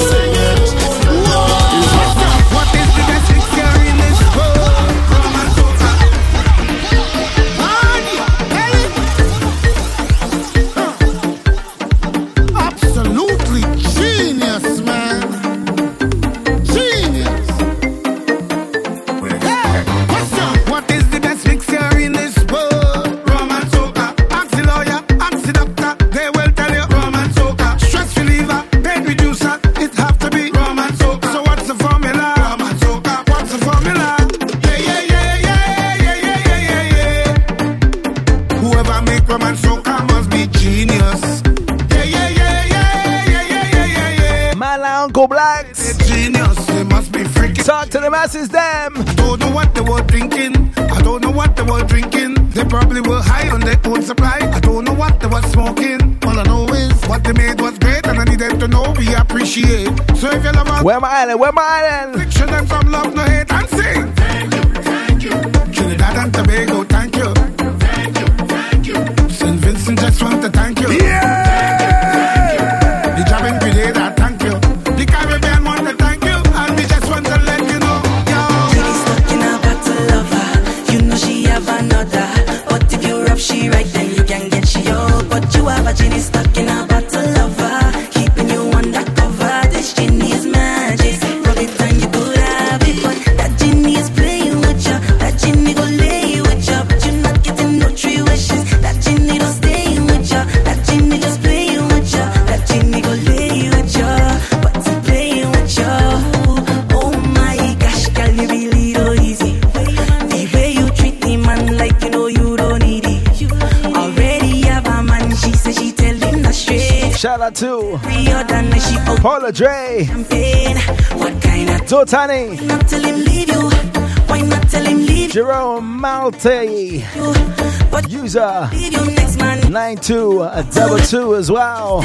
Where my island? Where my island? Shout out to Paula Dre, Dotani, Jerome Malte, user 9222 as well.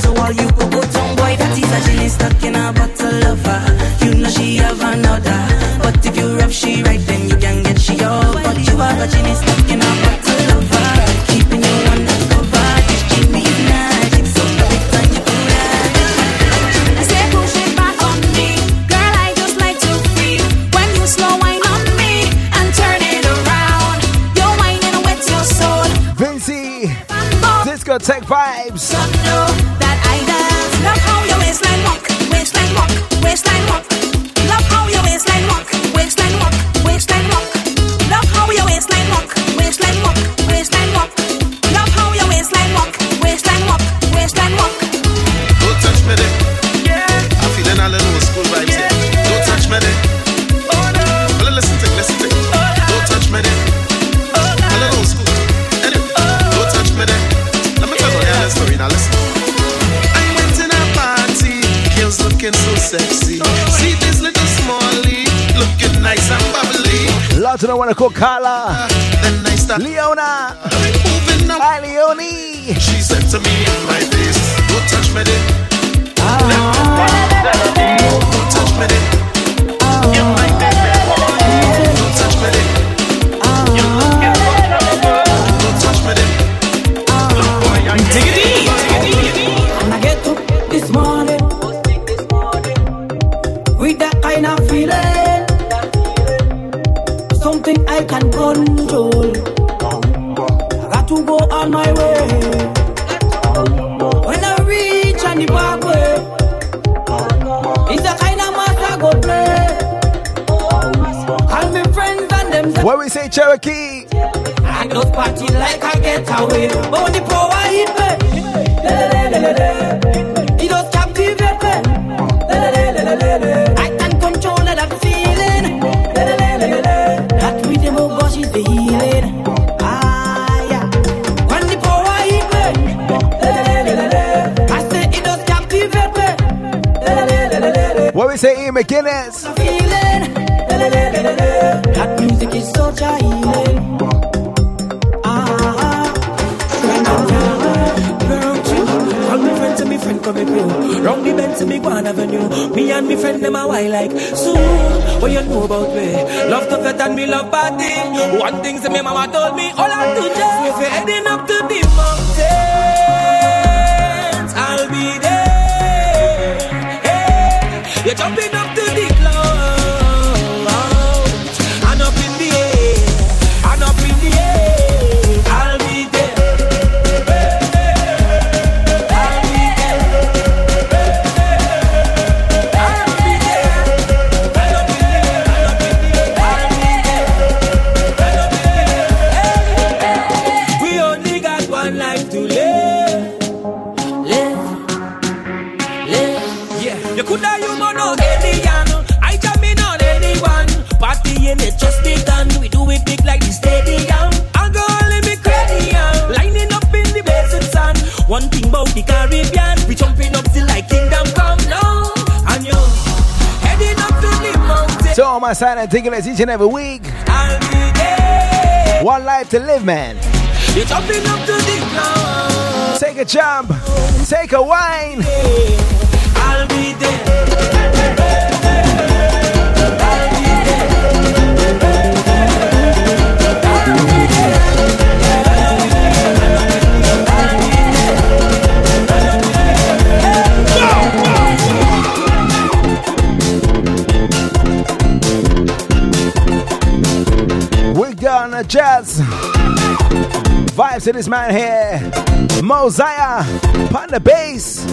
So all you go go down boy That is a jelly stuck in a bottle of her You know she have another But if you rap she right then you can get she out But you have a jelly stuck in a bottle discotheque vibe. Monaco Carla. Leona. Hi, Leonie. She said to me don't touch. we say Cherokee. I go party like I get away. Only power hit me. It does captivate me. I can't control that feeling. That rhythm of God is the healing. What we say, Ian McGuinness? like So, what you know about me? Love tougher than me love party. One thing that my mama told me All I do just my side and take it as each and every week. One life to live, man. You're jumping up to the ground. Take a jump, take a wine. I'll be there. Ghana Jazz. Vibes to this man here, Mosiah, on the bass.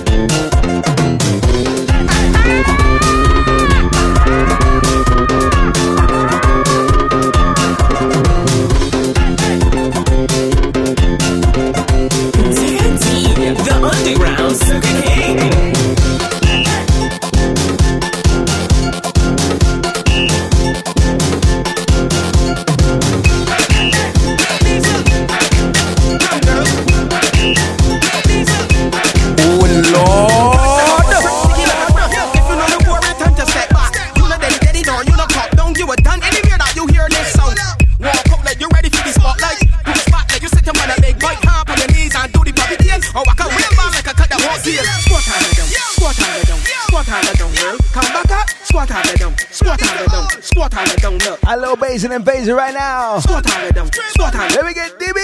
A bass and invasion right now. Squat on it down, squat on it. Let me get DB.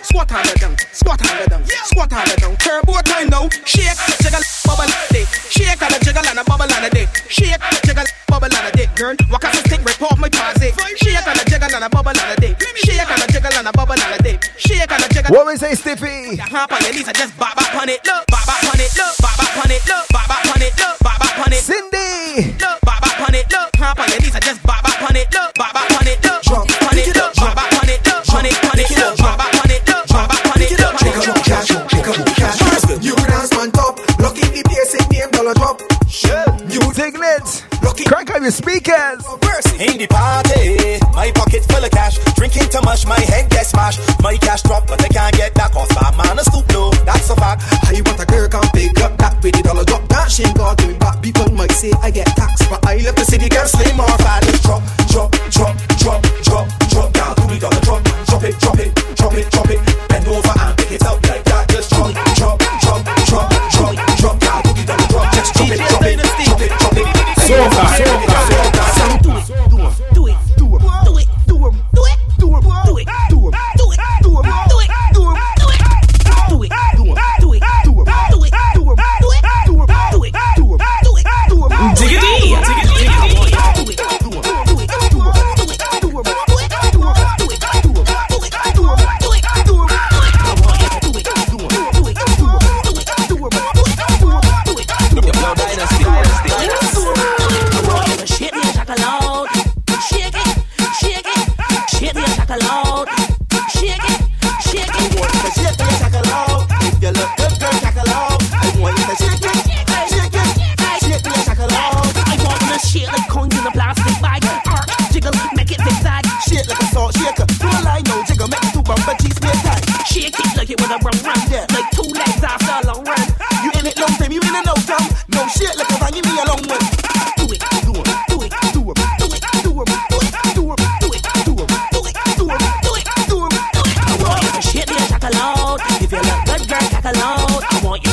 Squat on it down, squat on it down, squat on it down. Turbo time now. Shake, jiggle, bubble, dick. Shake and a jiggle and a bubble and a dick. Shake, jiggle, bubble and a dick, girl. Walk out the stick, rip off my posse. Shake and a jiggle and a bubble and a dick. Shake and a jiggle and a bubble and a dick. Shake and a jiggle. What we say, Stiffy? Hop on your knees and just bop bop on it. Look,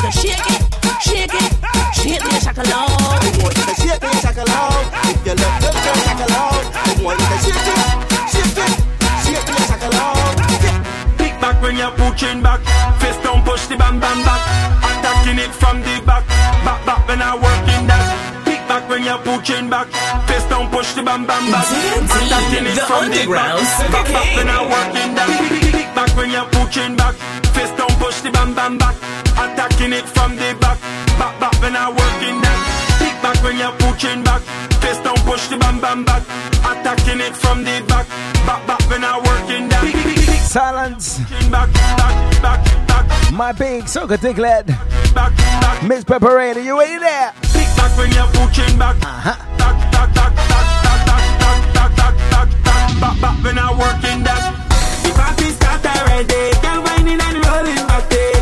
I want you to shake it, shake it, shake it, shake it loud. I want you to shake it, shake. If you look good, girl, shake it loud. I want you to shake it, shake it, shake it, shake it. Pick back when you're pushing back. Fist down, push the bam bam back. Attacking it from the back. Back back when I working that. Pick back when you're pushing back. Fist down, push the bam bam back. Attacking it the from the back. underground Back back when I King. working that. Pick back when you're pushing back. Fist down, push the bam bam back. Attacking it from the back. Back back when I working that. Pick back when you're pushing back. Fist down, push the bam bam back. Attacking it from the back. Back back when I working that. Silence. Back, back, back, back, My big soca Diglet. back, back. Miss Pepperade, you ready there? Pick back when you're pushing back. Uh-huh. Back, back, back, back, back, back, back, back, back, back, back, back, back when I working that. The party start already. Girl whining and rolling back there.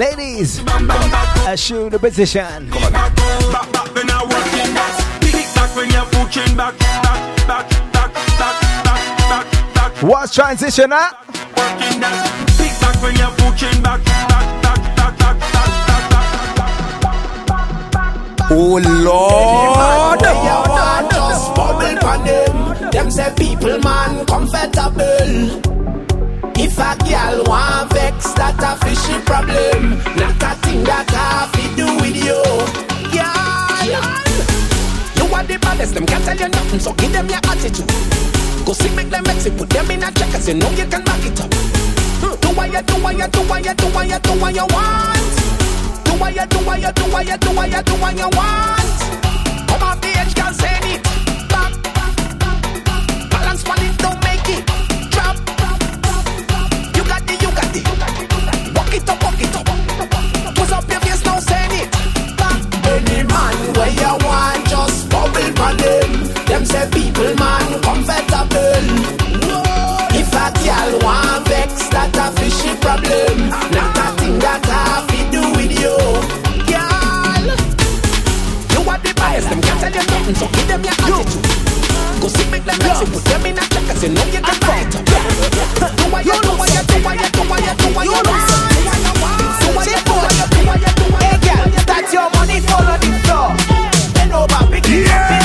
Ladies, back. assume the position. Back, back, back when I working that. Pick back when you're pushing back. Back, back, back, back, back, back, back. What's transition, huh? Working that. Pick back when you're pushing back. Back, back, back, back, back, back, back. Oh Lord. Just bubble pan them. Them say people man comfortable. If a girl want vex, that a fishy problem. Not a thing that I fi do with you. Yeah. You are the baddest, them can't tell you nothing, so give them your attitude. Go see, make them vex it, put them in a check, cause you know you can back it up. Hmm. Do what you do, what you do, what you do, what you do, what you want. Do what you do, what you do, what you do, what you do, what you want. Come on, the edge, girl, say it. Back. Balance on it, don't make it. Drop. You got it, you got it. Walk it up, walk it up. Twist up your face, now send it. Back. Any man where you want, just bubble on them. Them say people man comfortable. If problem. Not that thing that I be do with you, girl. You are the bias, them can't tell you nothing, so give them your attitude. Go sit make them messy, put them in a checker, you know you can't fight. Do what you do, what you do, what you do, what you do, what you do. Hey girl, that's your money, fall on the floor. Bend over, pick it up.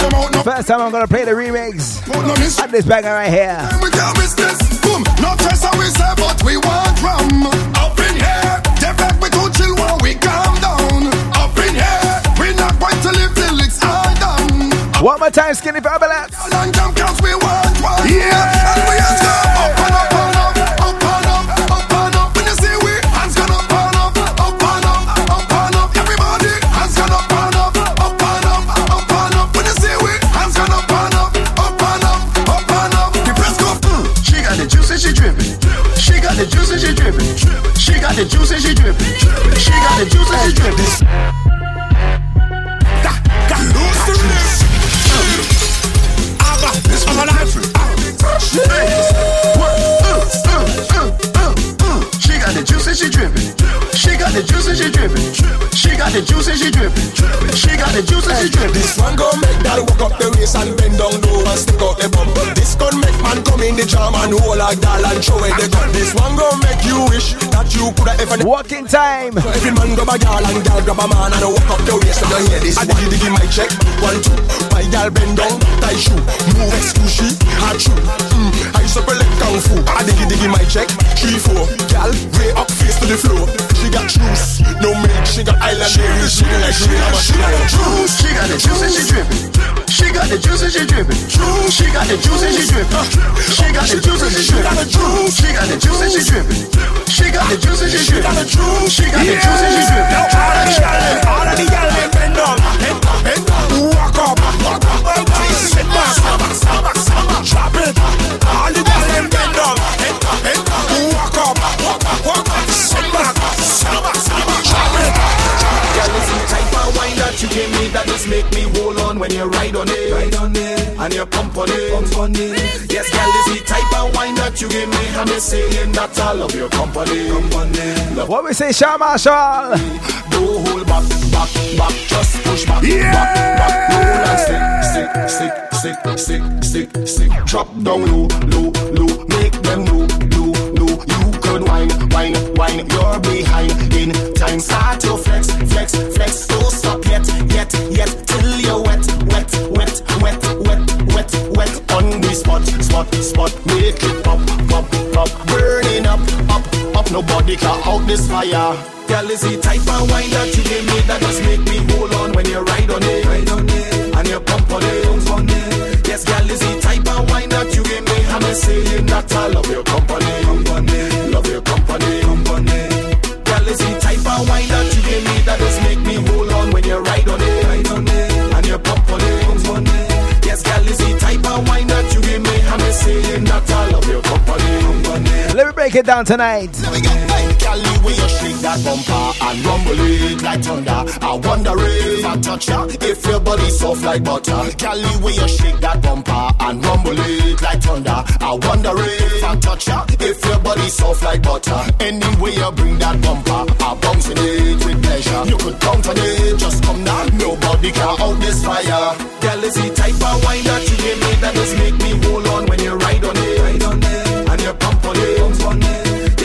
Them out, no First time I'm gonna play the remix. At this banger right here. Walking time. Every man grab a gal and gal grab a man and walk up the waist and you hear this. I diggy diggy my check. One two. My gal bend down, tie shoe, got the juice and she dripping. She got the juice and she dripping. She got the juice. And she dripping. She got the juice and she dripping. She got the juice. And she dripping. All of the gal, all of the gal, them bend down, bend, bend, walk up, walk up, sit back, drop it. All the gal, them bend down, bend, bend, walk up, walk up, walk up, sit back, drop it. Girl, it's the type of wine that you give me that just make me hold on when you ride on it, ride on it, and you pump on it, pump on it. Yes, girl, it's the type of wine that you give me, and me saying that I love your company, company. Love What we say, Shaw Marshall? Don't hold back, back, back, just push back, Yeah! back, back, roll and stick, stick, stick, stick, stick, stick, stick. Drop down low, low, low, make them know, know, know. You could wine, wine, wine. You're behind in time. Start your flex, flex, flex. Don't stop yet, yet, yet, till you're wet, spot, spot. Make it pop, pop, pop. Burning up, up, up. Nobody can out this fire. Girl, is the type of wine that you give me that just make me hold on when you ride on it, ride on it, and you pump on it, pump on it. Yes, girl, is the type of wine that you give me, I'm saying that I love your company, company, love your company. Girl, is break it down tonight. That bumper and rumble it like thunder. I wonder if I touch ya, if your body soft like butter. Cali, when you shake that bumper and rumble it like thunder. I wonder if I touch ya, if your body soft like butter. Anyway you bring that bumper, I bounce in it with pleasure. You could count on it, just come now. Nobody can out this fire. Girl, is the type of wine that you give me that just make me hold on when you ride on it. Ride on it.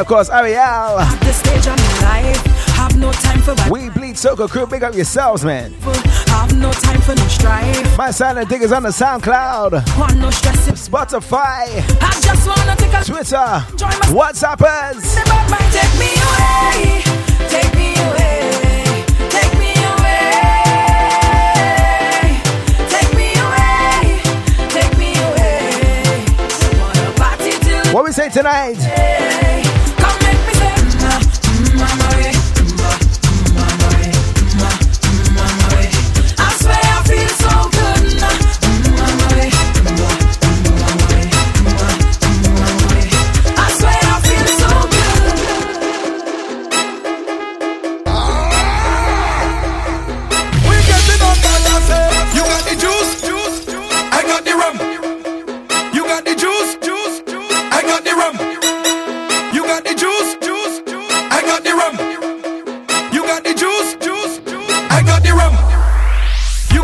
of course, Ariel. At this stage of my life, have no time for bad We bleed Soca crew. Big up yourselves, man. have no time for no strife. My silent diggers on the SoundCloud, Want no stress. Spotify, I just wanna take a Twitter. Take me take me away, take me away, take me away, take me away. Wanna party till What we say tonight?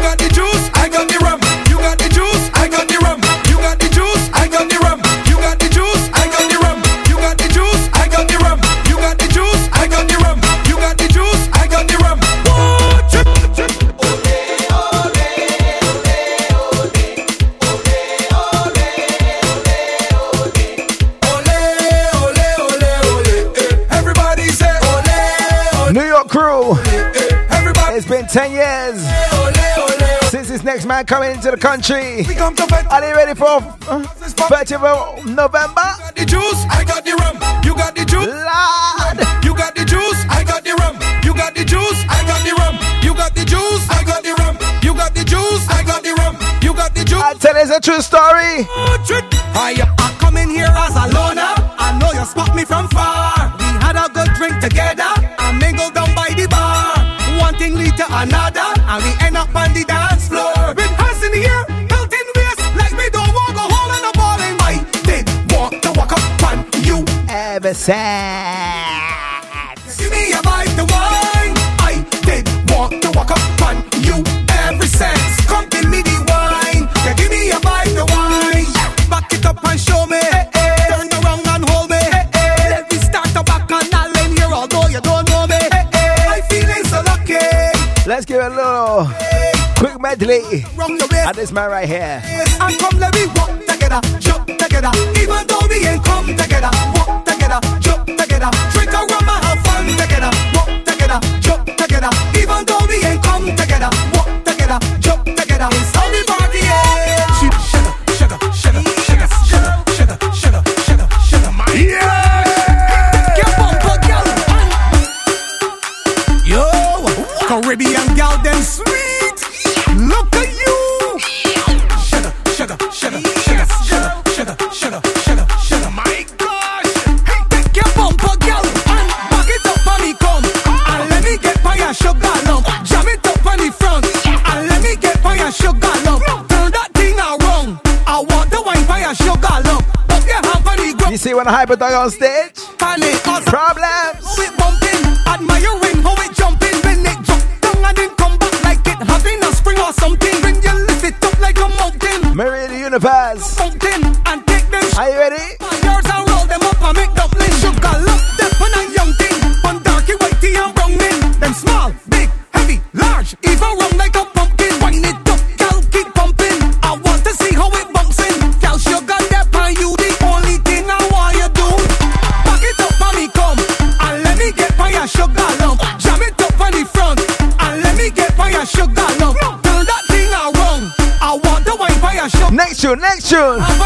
Got the juice, coming into the country. Are they ready for uh, 30th of November? You got the juice, I got the rum. You got the juice, Lord. You got the juice, I got the rum. You got the juice, I got the rum. You got the juice, I got the rum. You got the juice, I got the rum. You got the juice. I tell you, it's a true story. I, I come in here as a loner. I know you spot me from far. We had a good drink together and mingled down by the bar. One thing lead to another, and we end up on the dance Ever. Give me a vibe to wine. I did want to walk up on you every sense. Come give me the wine. Yeah, give me a vibe to wine. Back it up and show me. Turn around and hold me. Let me start to back and I'll in here although you don't know me. I feeling so lucky. Let's give it a little quick medley. Wrong your waist. And this man right here. And come let me walk together, jump together. Even though we ain't come together, walk jump together. Drink a rum and have fun together, walk together, jump together. Even though we ain't come together, walk together, jump together. It's we party. See when I hyper dog on stage? Problems. How it bumping, admiring how it jumping when it jump down and then come back like it having a spring or something. When you lift it up like a mountain, Mary the universe. connection.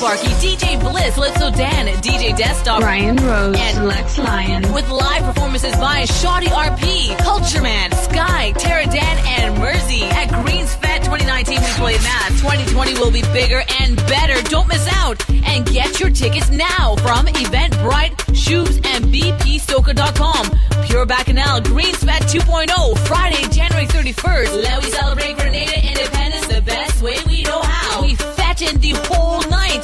Sparky, DJ Bliss, Litzo Dan, DJ Desktop, Ryan Rose, and Lex Lyon. With live performances by Shoddy RP, Culture Man, Sky, Tara Dan, and Mersey. At Greens Fed 2019, we played that. 2020 will be bigger and better. Don't miss out and get your tickets now from Eventbrite, Shoes, and BPStoker.com. Pure Bacchanal, Greens Fed 2.0, Friday, January 31st. Let we celebrate Grenada independence the best way we know how. We fetch in the whole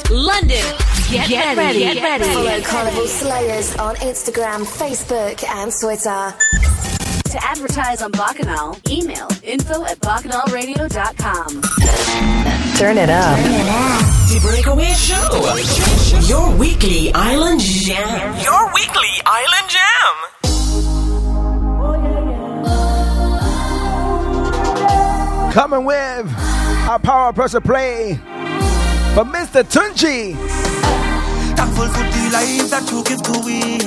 London. Get, get ready, ready, Get ready. Follow Carnival Slayers on Instagram, Facebook, and Twitter. To advertise on Bacchanal, email info at bacchanalradio.com. Turn it up. Turn it up. The Breakaway Show. Your weekly island jam. Your weekly island jam. coming with our power presser play but Mr. Tunji. Thankful for the life that you give to me.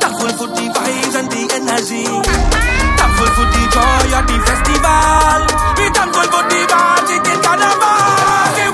Thankful for the vibes and the energy. Thankful for the joy of the festival. Be thankful for the magic in carnival.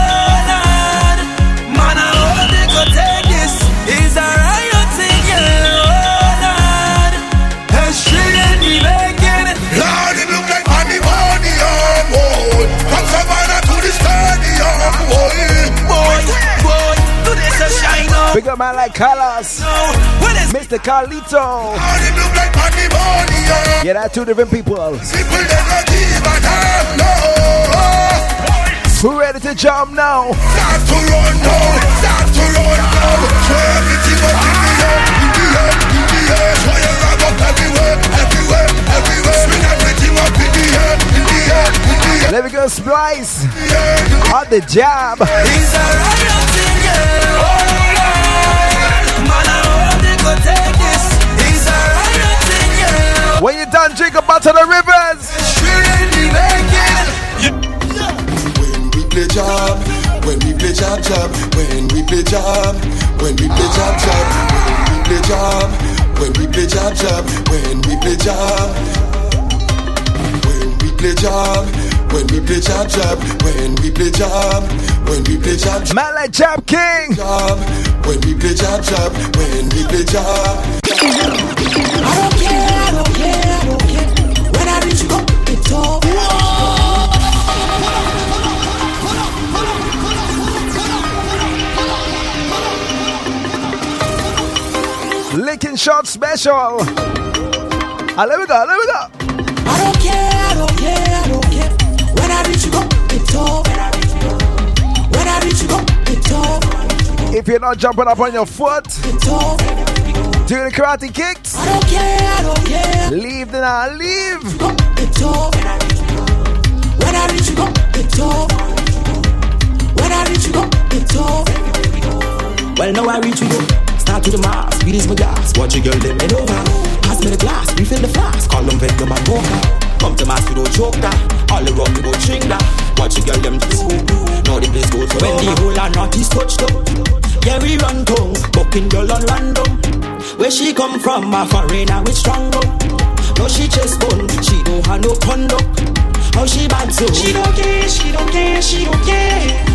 Big up man like Carlos. Mr. Carlito. Yeah, that's two different people. Who ready to jump now? Start to run now, start to run now. Show everything what you need in the air, in the air. Show your rag up everywhere, everywhere, everywhere. Swing everything up in the air, in the air, in the air. Let me go splice on the job. It's a riot thing, yeah. Hold When you done, drink a bottle of rivers. When we play job, when we play job job, when we play job, when we play job job, when we play job, when we play job job, when we play job, when we play job, when we play job job, when we play job, when we play job job, man like Job King, job, when we play job job, when we play job. I don't care, I don't care, I don't care. When I reach up, it's all. Licking shot special. Ah, let me go, let me go. I don't care, I don't care, If you're not jumping up on your foot, It's doing the karate kicks, I don't care, I don't care. leave the now, leave. When I reach up, it's all. When I reach up, it's all. Well, now I reach you. go. Start to the mass, release my gas. Watch your girl, them head over. Pass me the glass, refill the flask. Call them vet, a poker. Come to mass, we don't choke that. All the rock, we don't drink that. Watch your girl, them just Now the place goes when the whole and not is touched up. Yeah, we run tongue, bucking girl on random. Where she come from, a foreigner with strong up. No, she just bone, she don't have no conduct. How she bad so? She don't care, she don't care, she don't care.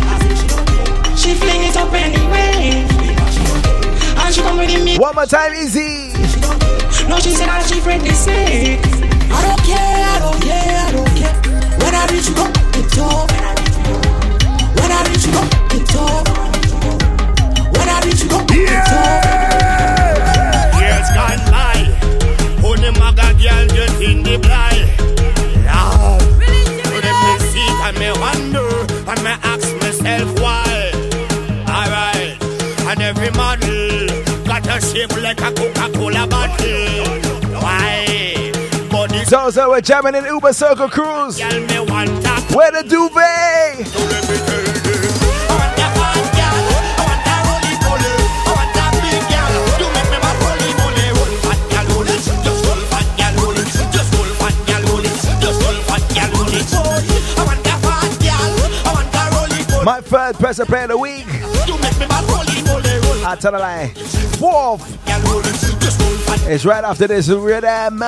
She fling it up anyway. And she come with me. One more time, easy. No, she said that she friend is sick. I don't care, I don't care, I don't care. When I reach you up, When I reach you. When I reach you gone by, only girl the blind. Lord, so let me see me wonder and me ask myself why. Alright, and every model got a shape like a Coca-Cola bottle. It's so we're jamming in Uber Circle Cruise. Where the duvet? My third person play of the week. I tell a lie. Fourth is right after this rhythm.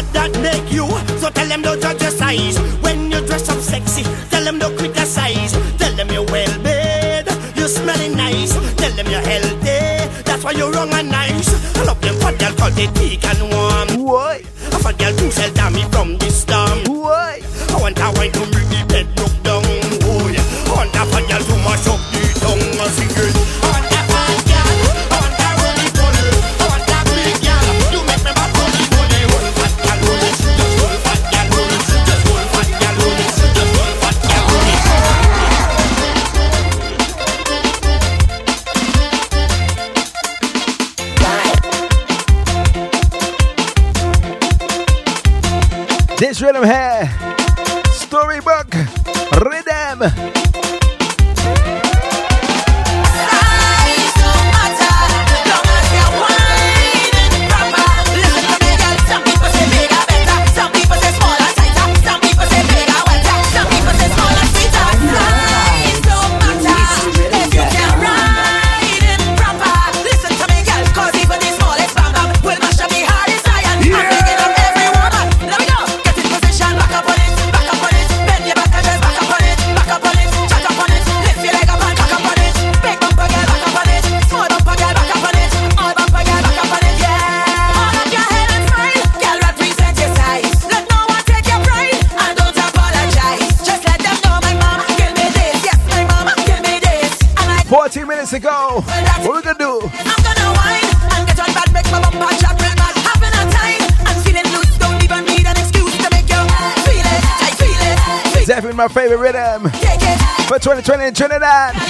God that make you, so tell them don't judge your size. When you dress up sexy, tell them don't criticize. Tell them you're well made, you're smelling nice. Tell them you're healthy, that's why you're wrong and nice. I love them fat girl called it thick and warm. Why? A fat girl too sell dammy from this storm. Why? I want a wine to make the bed look down. Oh yeah. I want a fat girl This rhythm here, 2020 in Trinidad.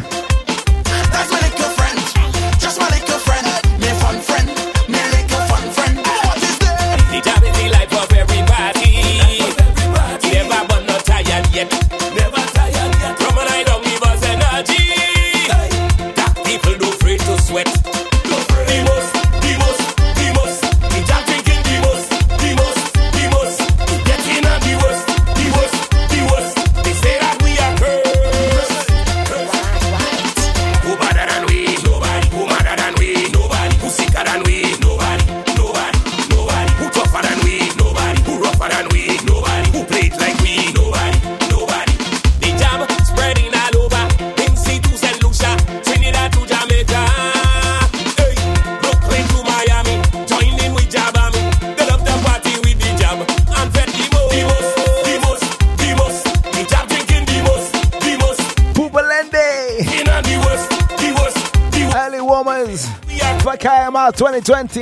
2020.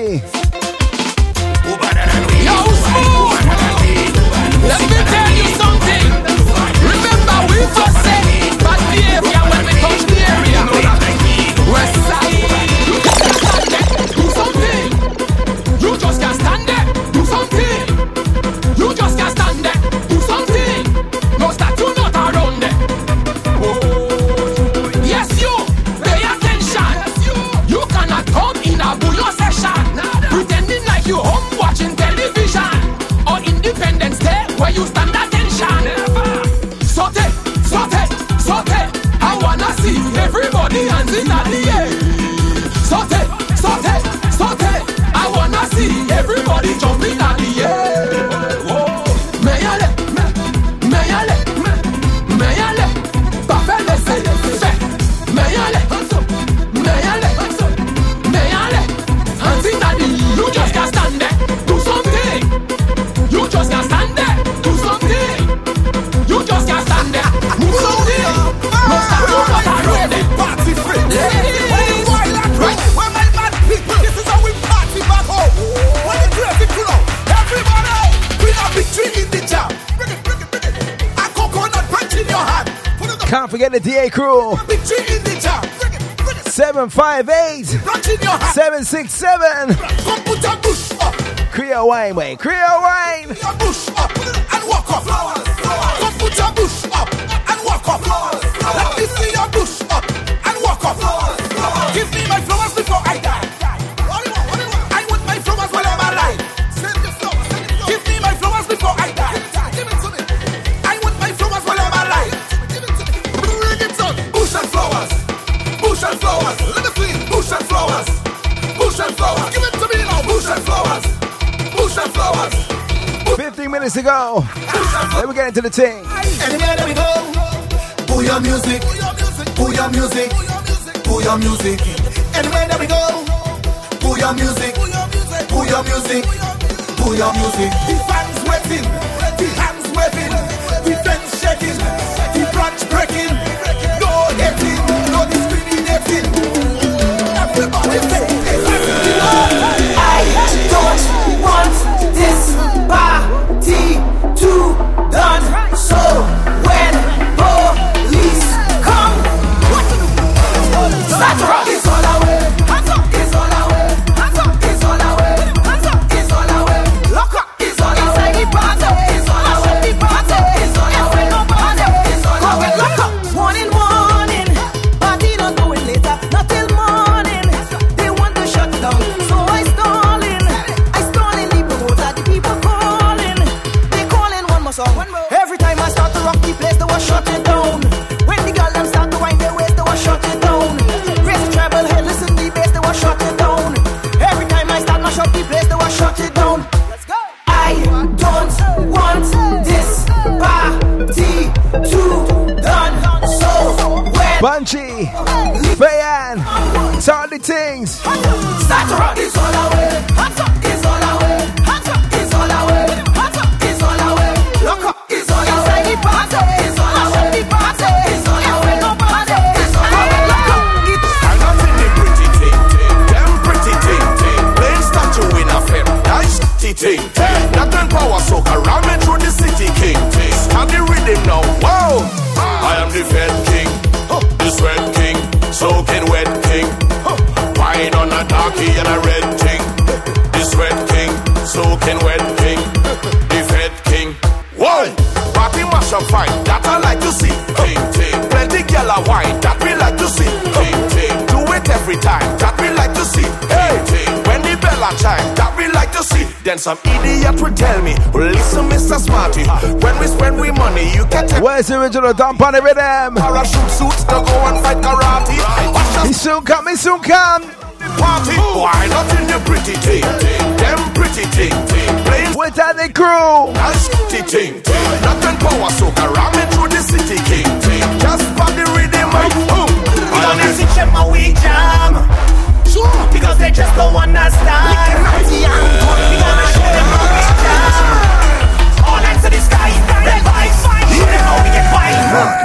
Yo, smooth! Let me tell you something. Remember, we first said get the DA crew. 758 767 Creole wine, way. Creole wine. Minutes to go. Let me get into the thing. Anywhere that we go, pull your music, pull your music, pull your music. Anywhere that we go, pull your music, pull your music, pull your music. The fans waiting, Tardy darkie and a red ting. The sweat king, soaking wet king, the fed king. Whoa, party mash up fine, that I like to see. Ting ting, plenty gyal a wine, that we like to see. Ting ting, do it every time, that we like to see. Hey, ting, when the bell a chime, that we like to see. Then some idiot will tell me, well, listen, Mr. Smarty, when we spend we money, you can take Where's the original dump on the rhythm? parachute suits to go and fight karate. He soon come, he soon come. Party, why not in the pretty ting ting, them pretty ting ting, playing With that the crew. Nice ting ting ting. Nothing power soca ramming through the city king. Just pop the rhythm and boom. We gonna teach them a weak jam. Because they just don't understand. We gonna show them a weak jam. All hands to the sky, red vibes. Show them how we get wild.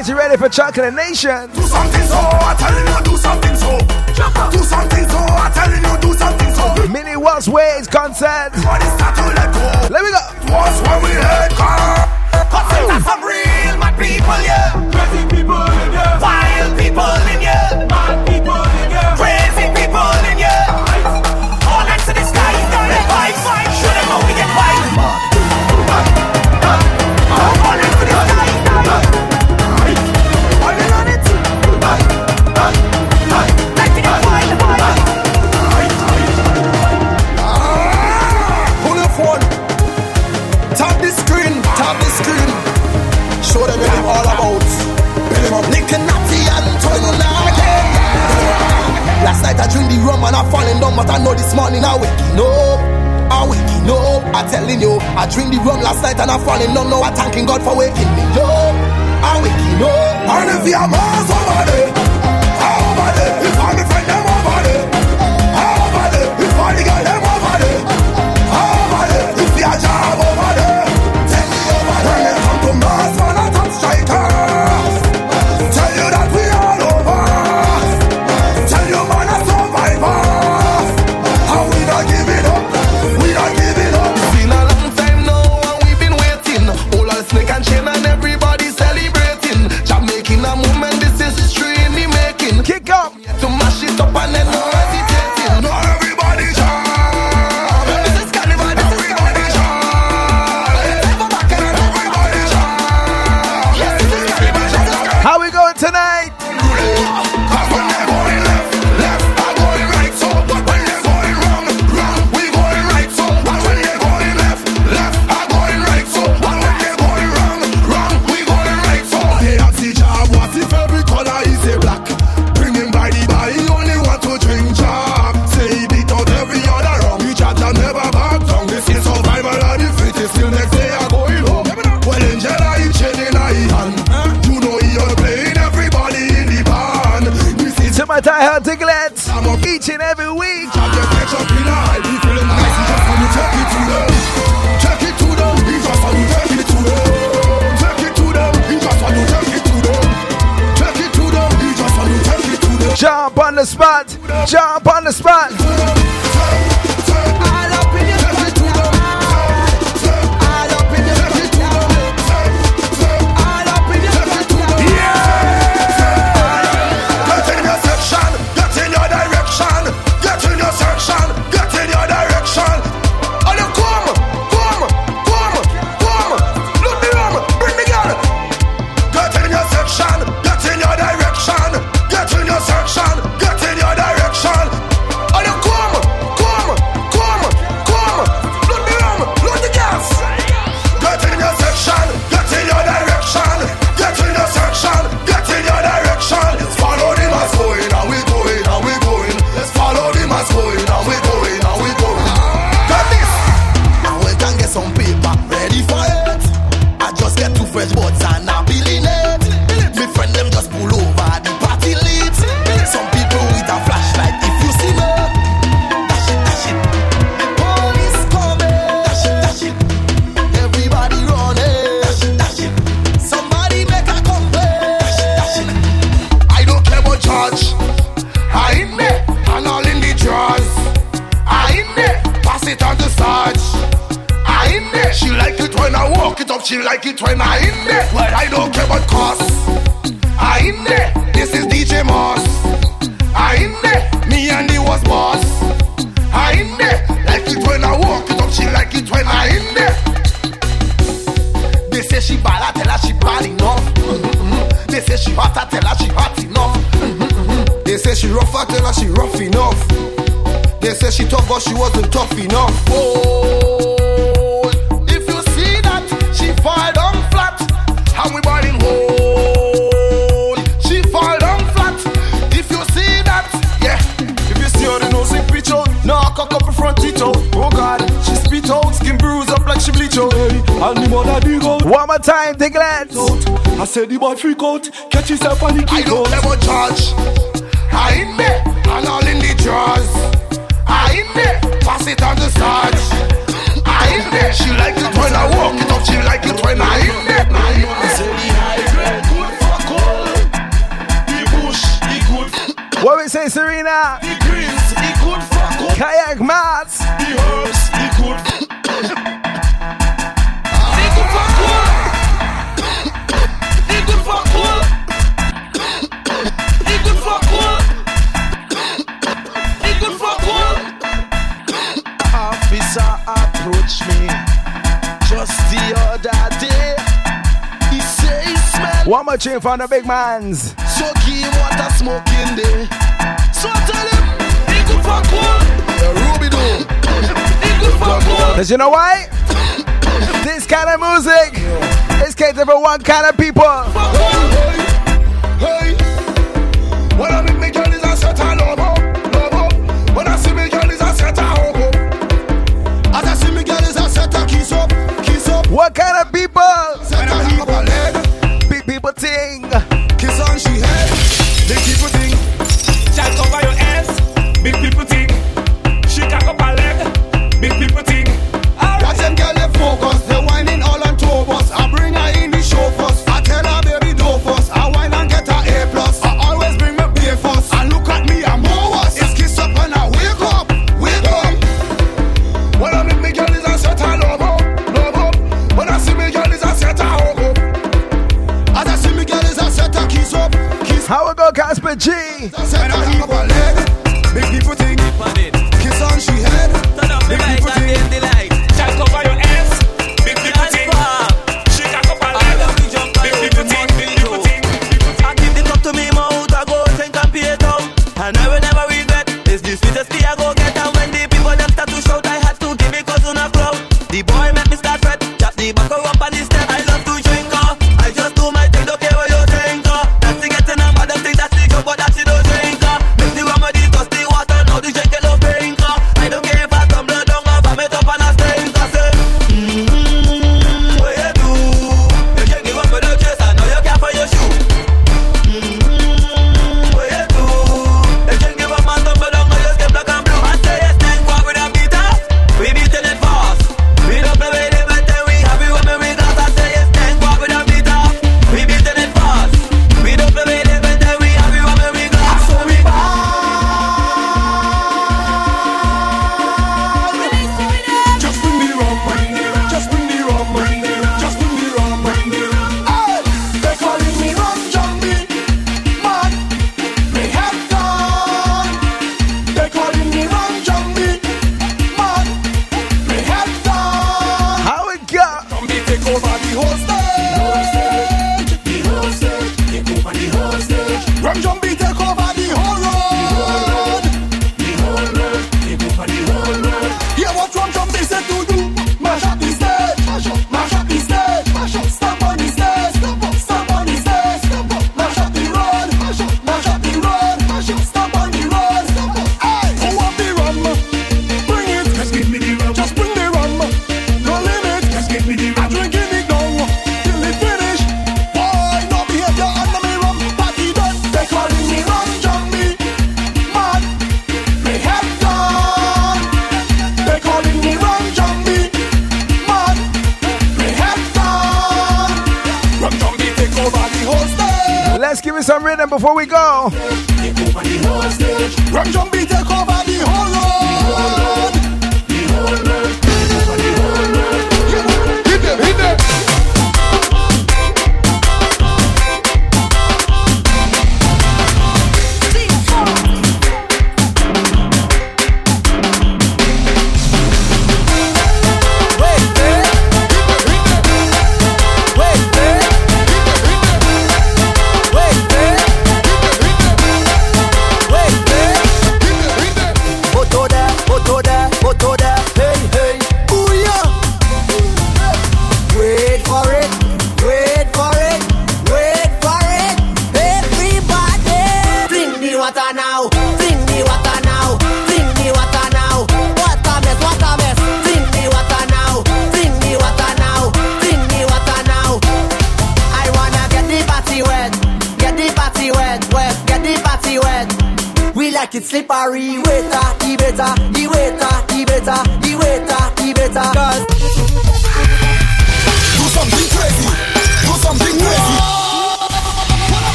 Get you ready for Chocolate Nation. Do something so, I telling you do something so. Do something so, I telling you do something so. Mini Waltz Waves concert. Let me go. Was when we heard I telling I drink the rum last night and I falling down. Now I'm thanking God for waking me up. I'm waking up. And if you're Mars over a tune from the big mans. So keep water smoking there. So I tell him, it good for cool. Yeah, Ruby do. it good for cool. Cause you know why? this kind of music yeah. is catered for one kind of people. Hey, hey, hey. When I meet me girl is a set of love up, love oh. up. When I see me girl is a set of hope up. As I see me girl is a set of kiss up, kiss up. What kind of people?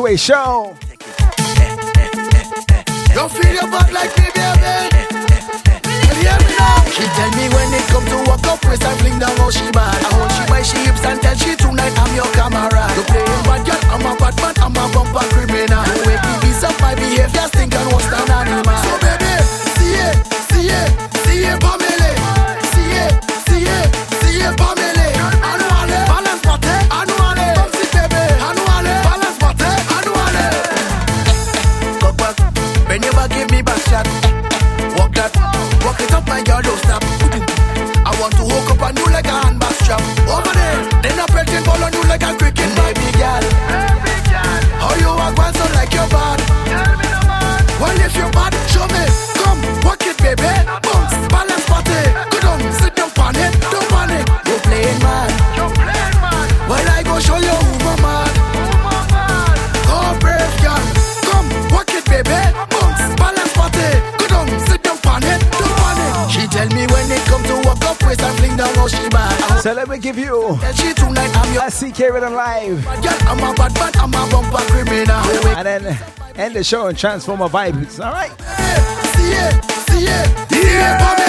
Kwe Show. show and transform our vibes. All right. See it, see it.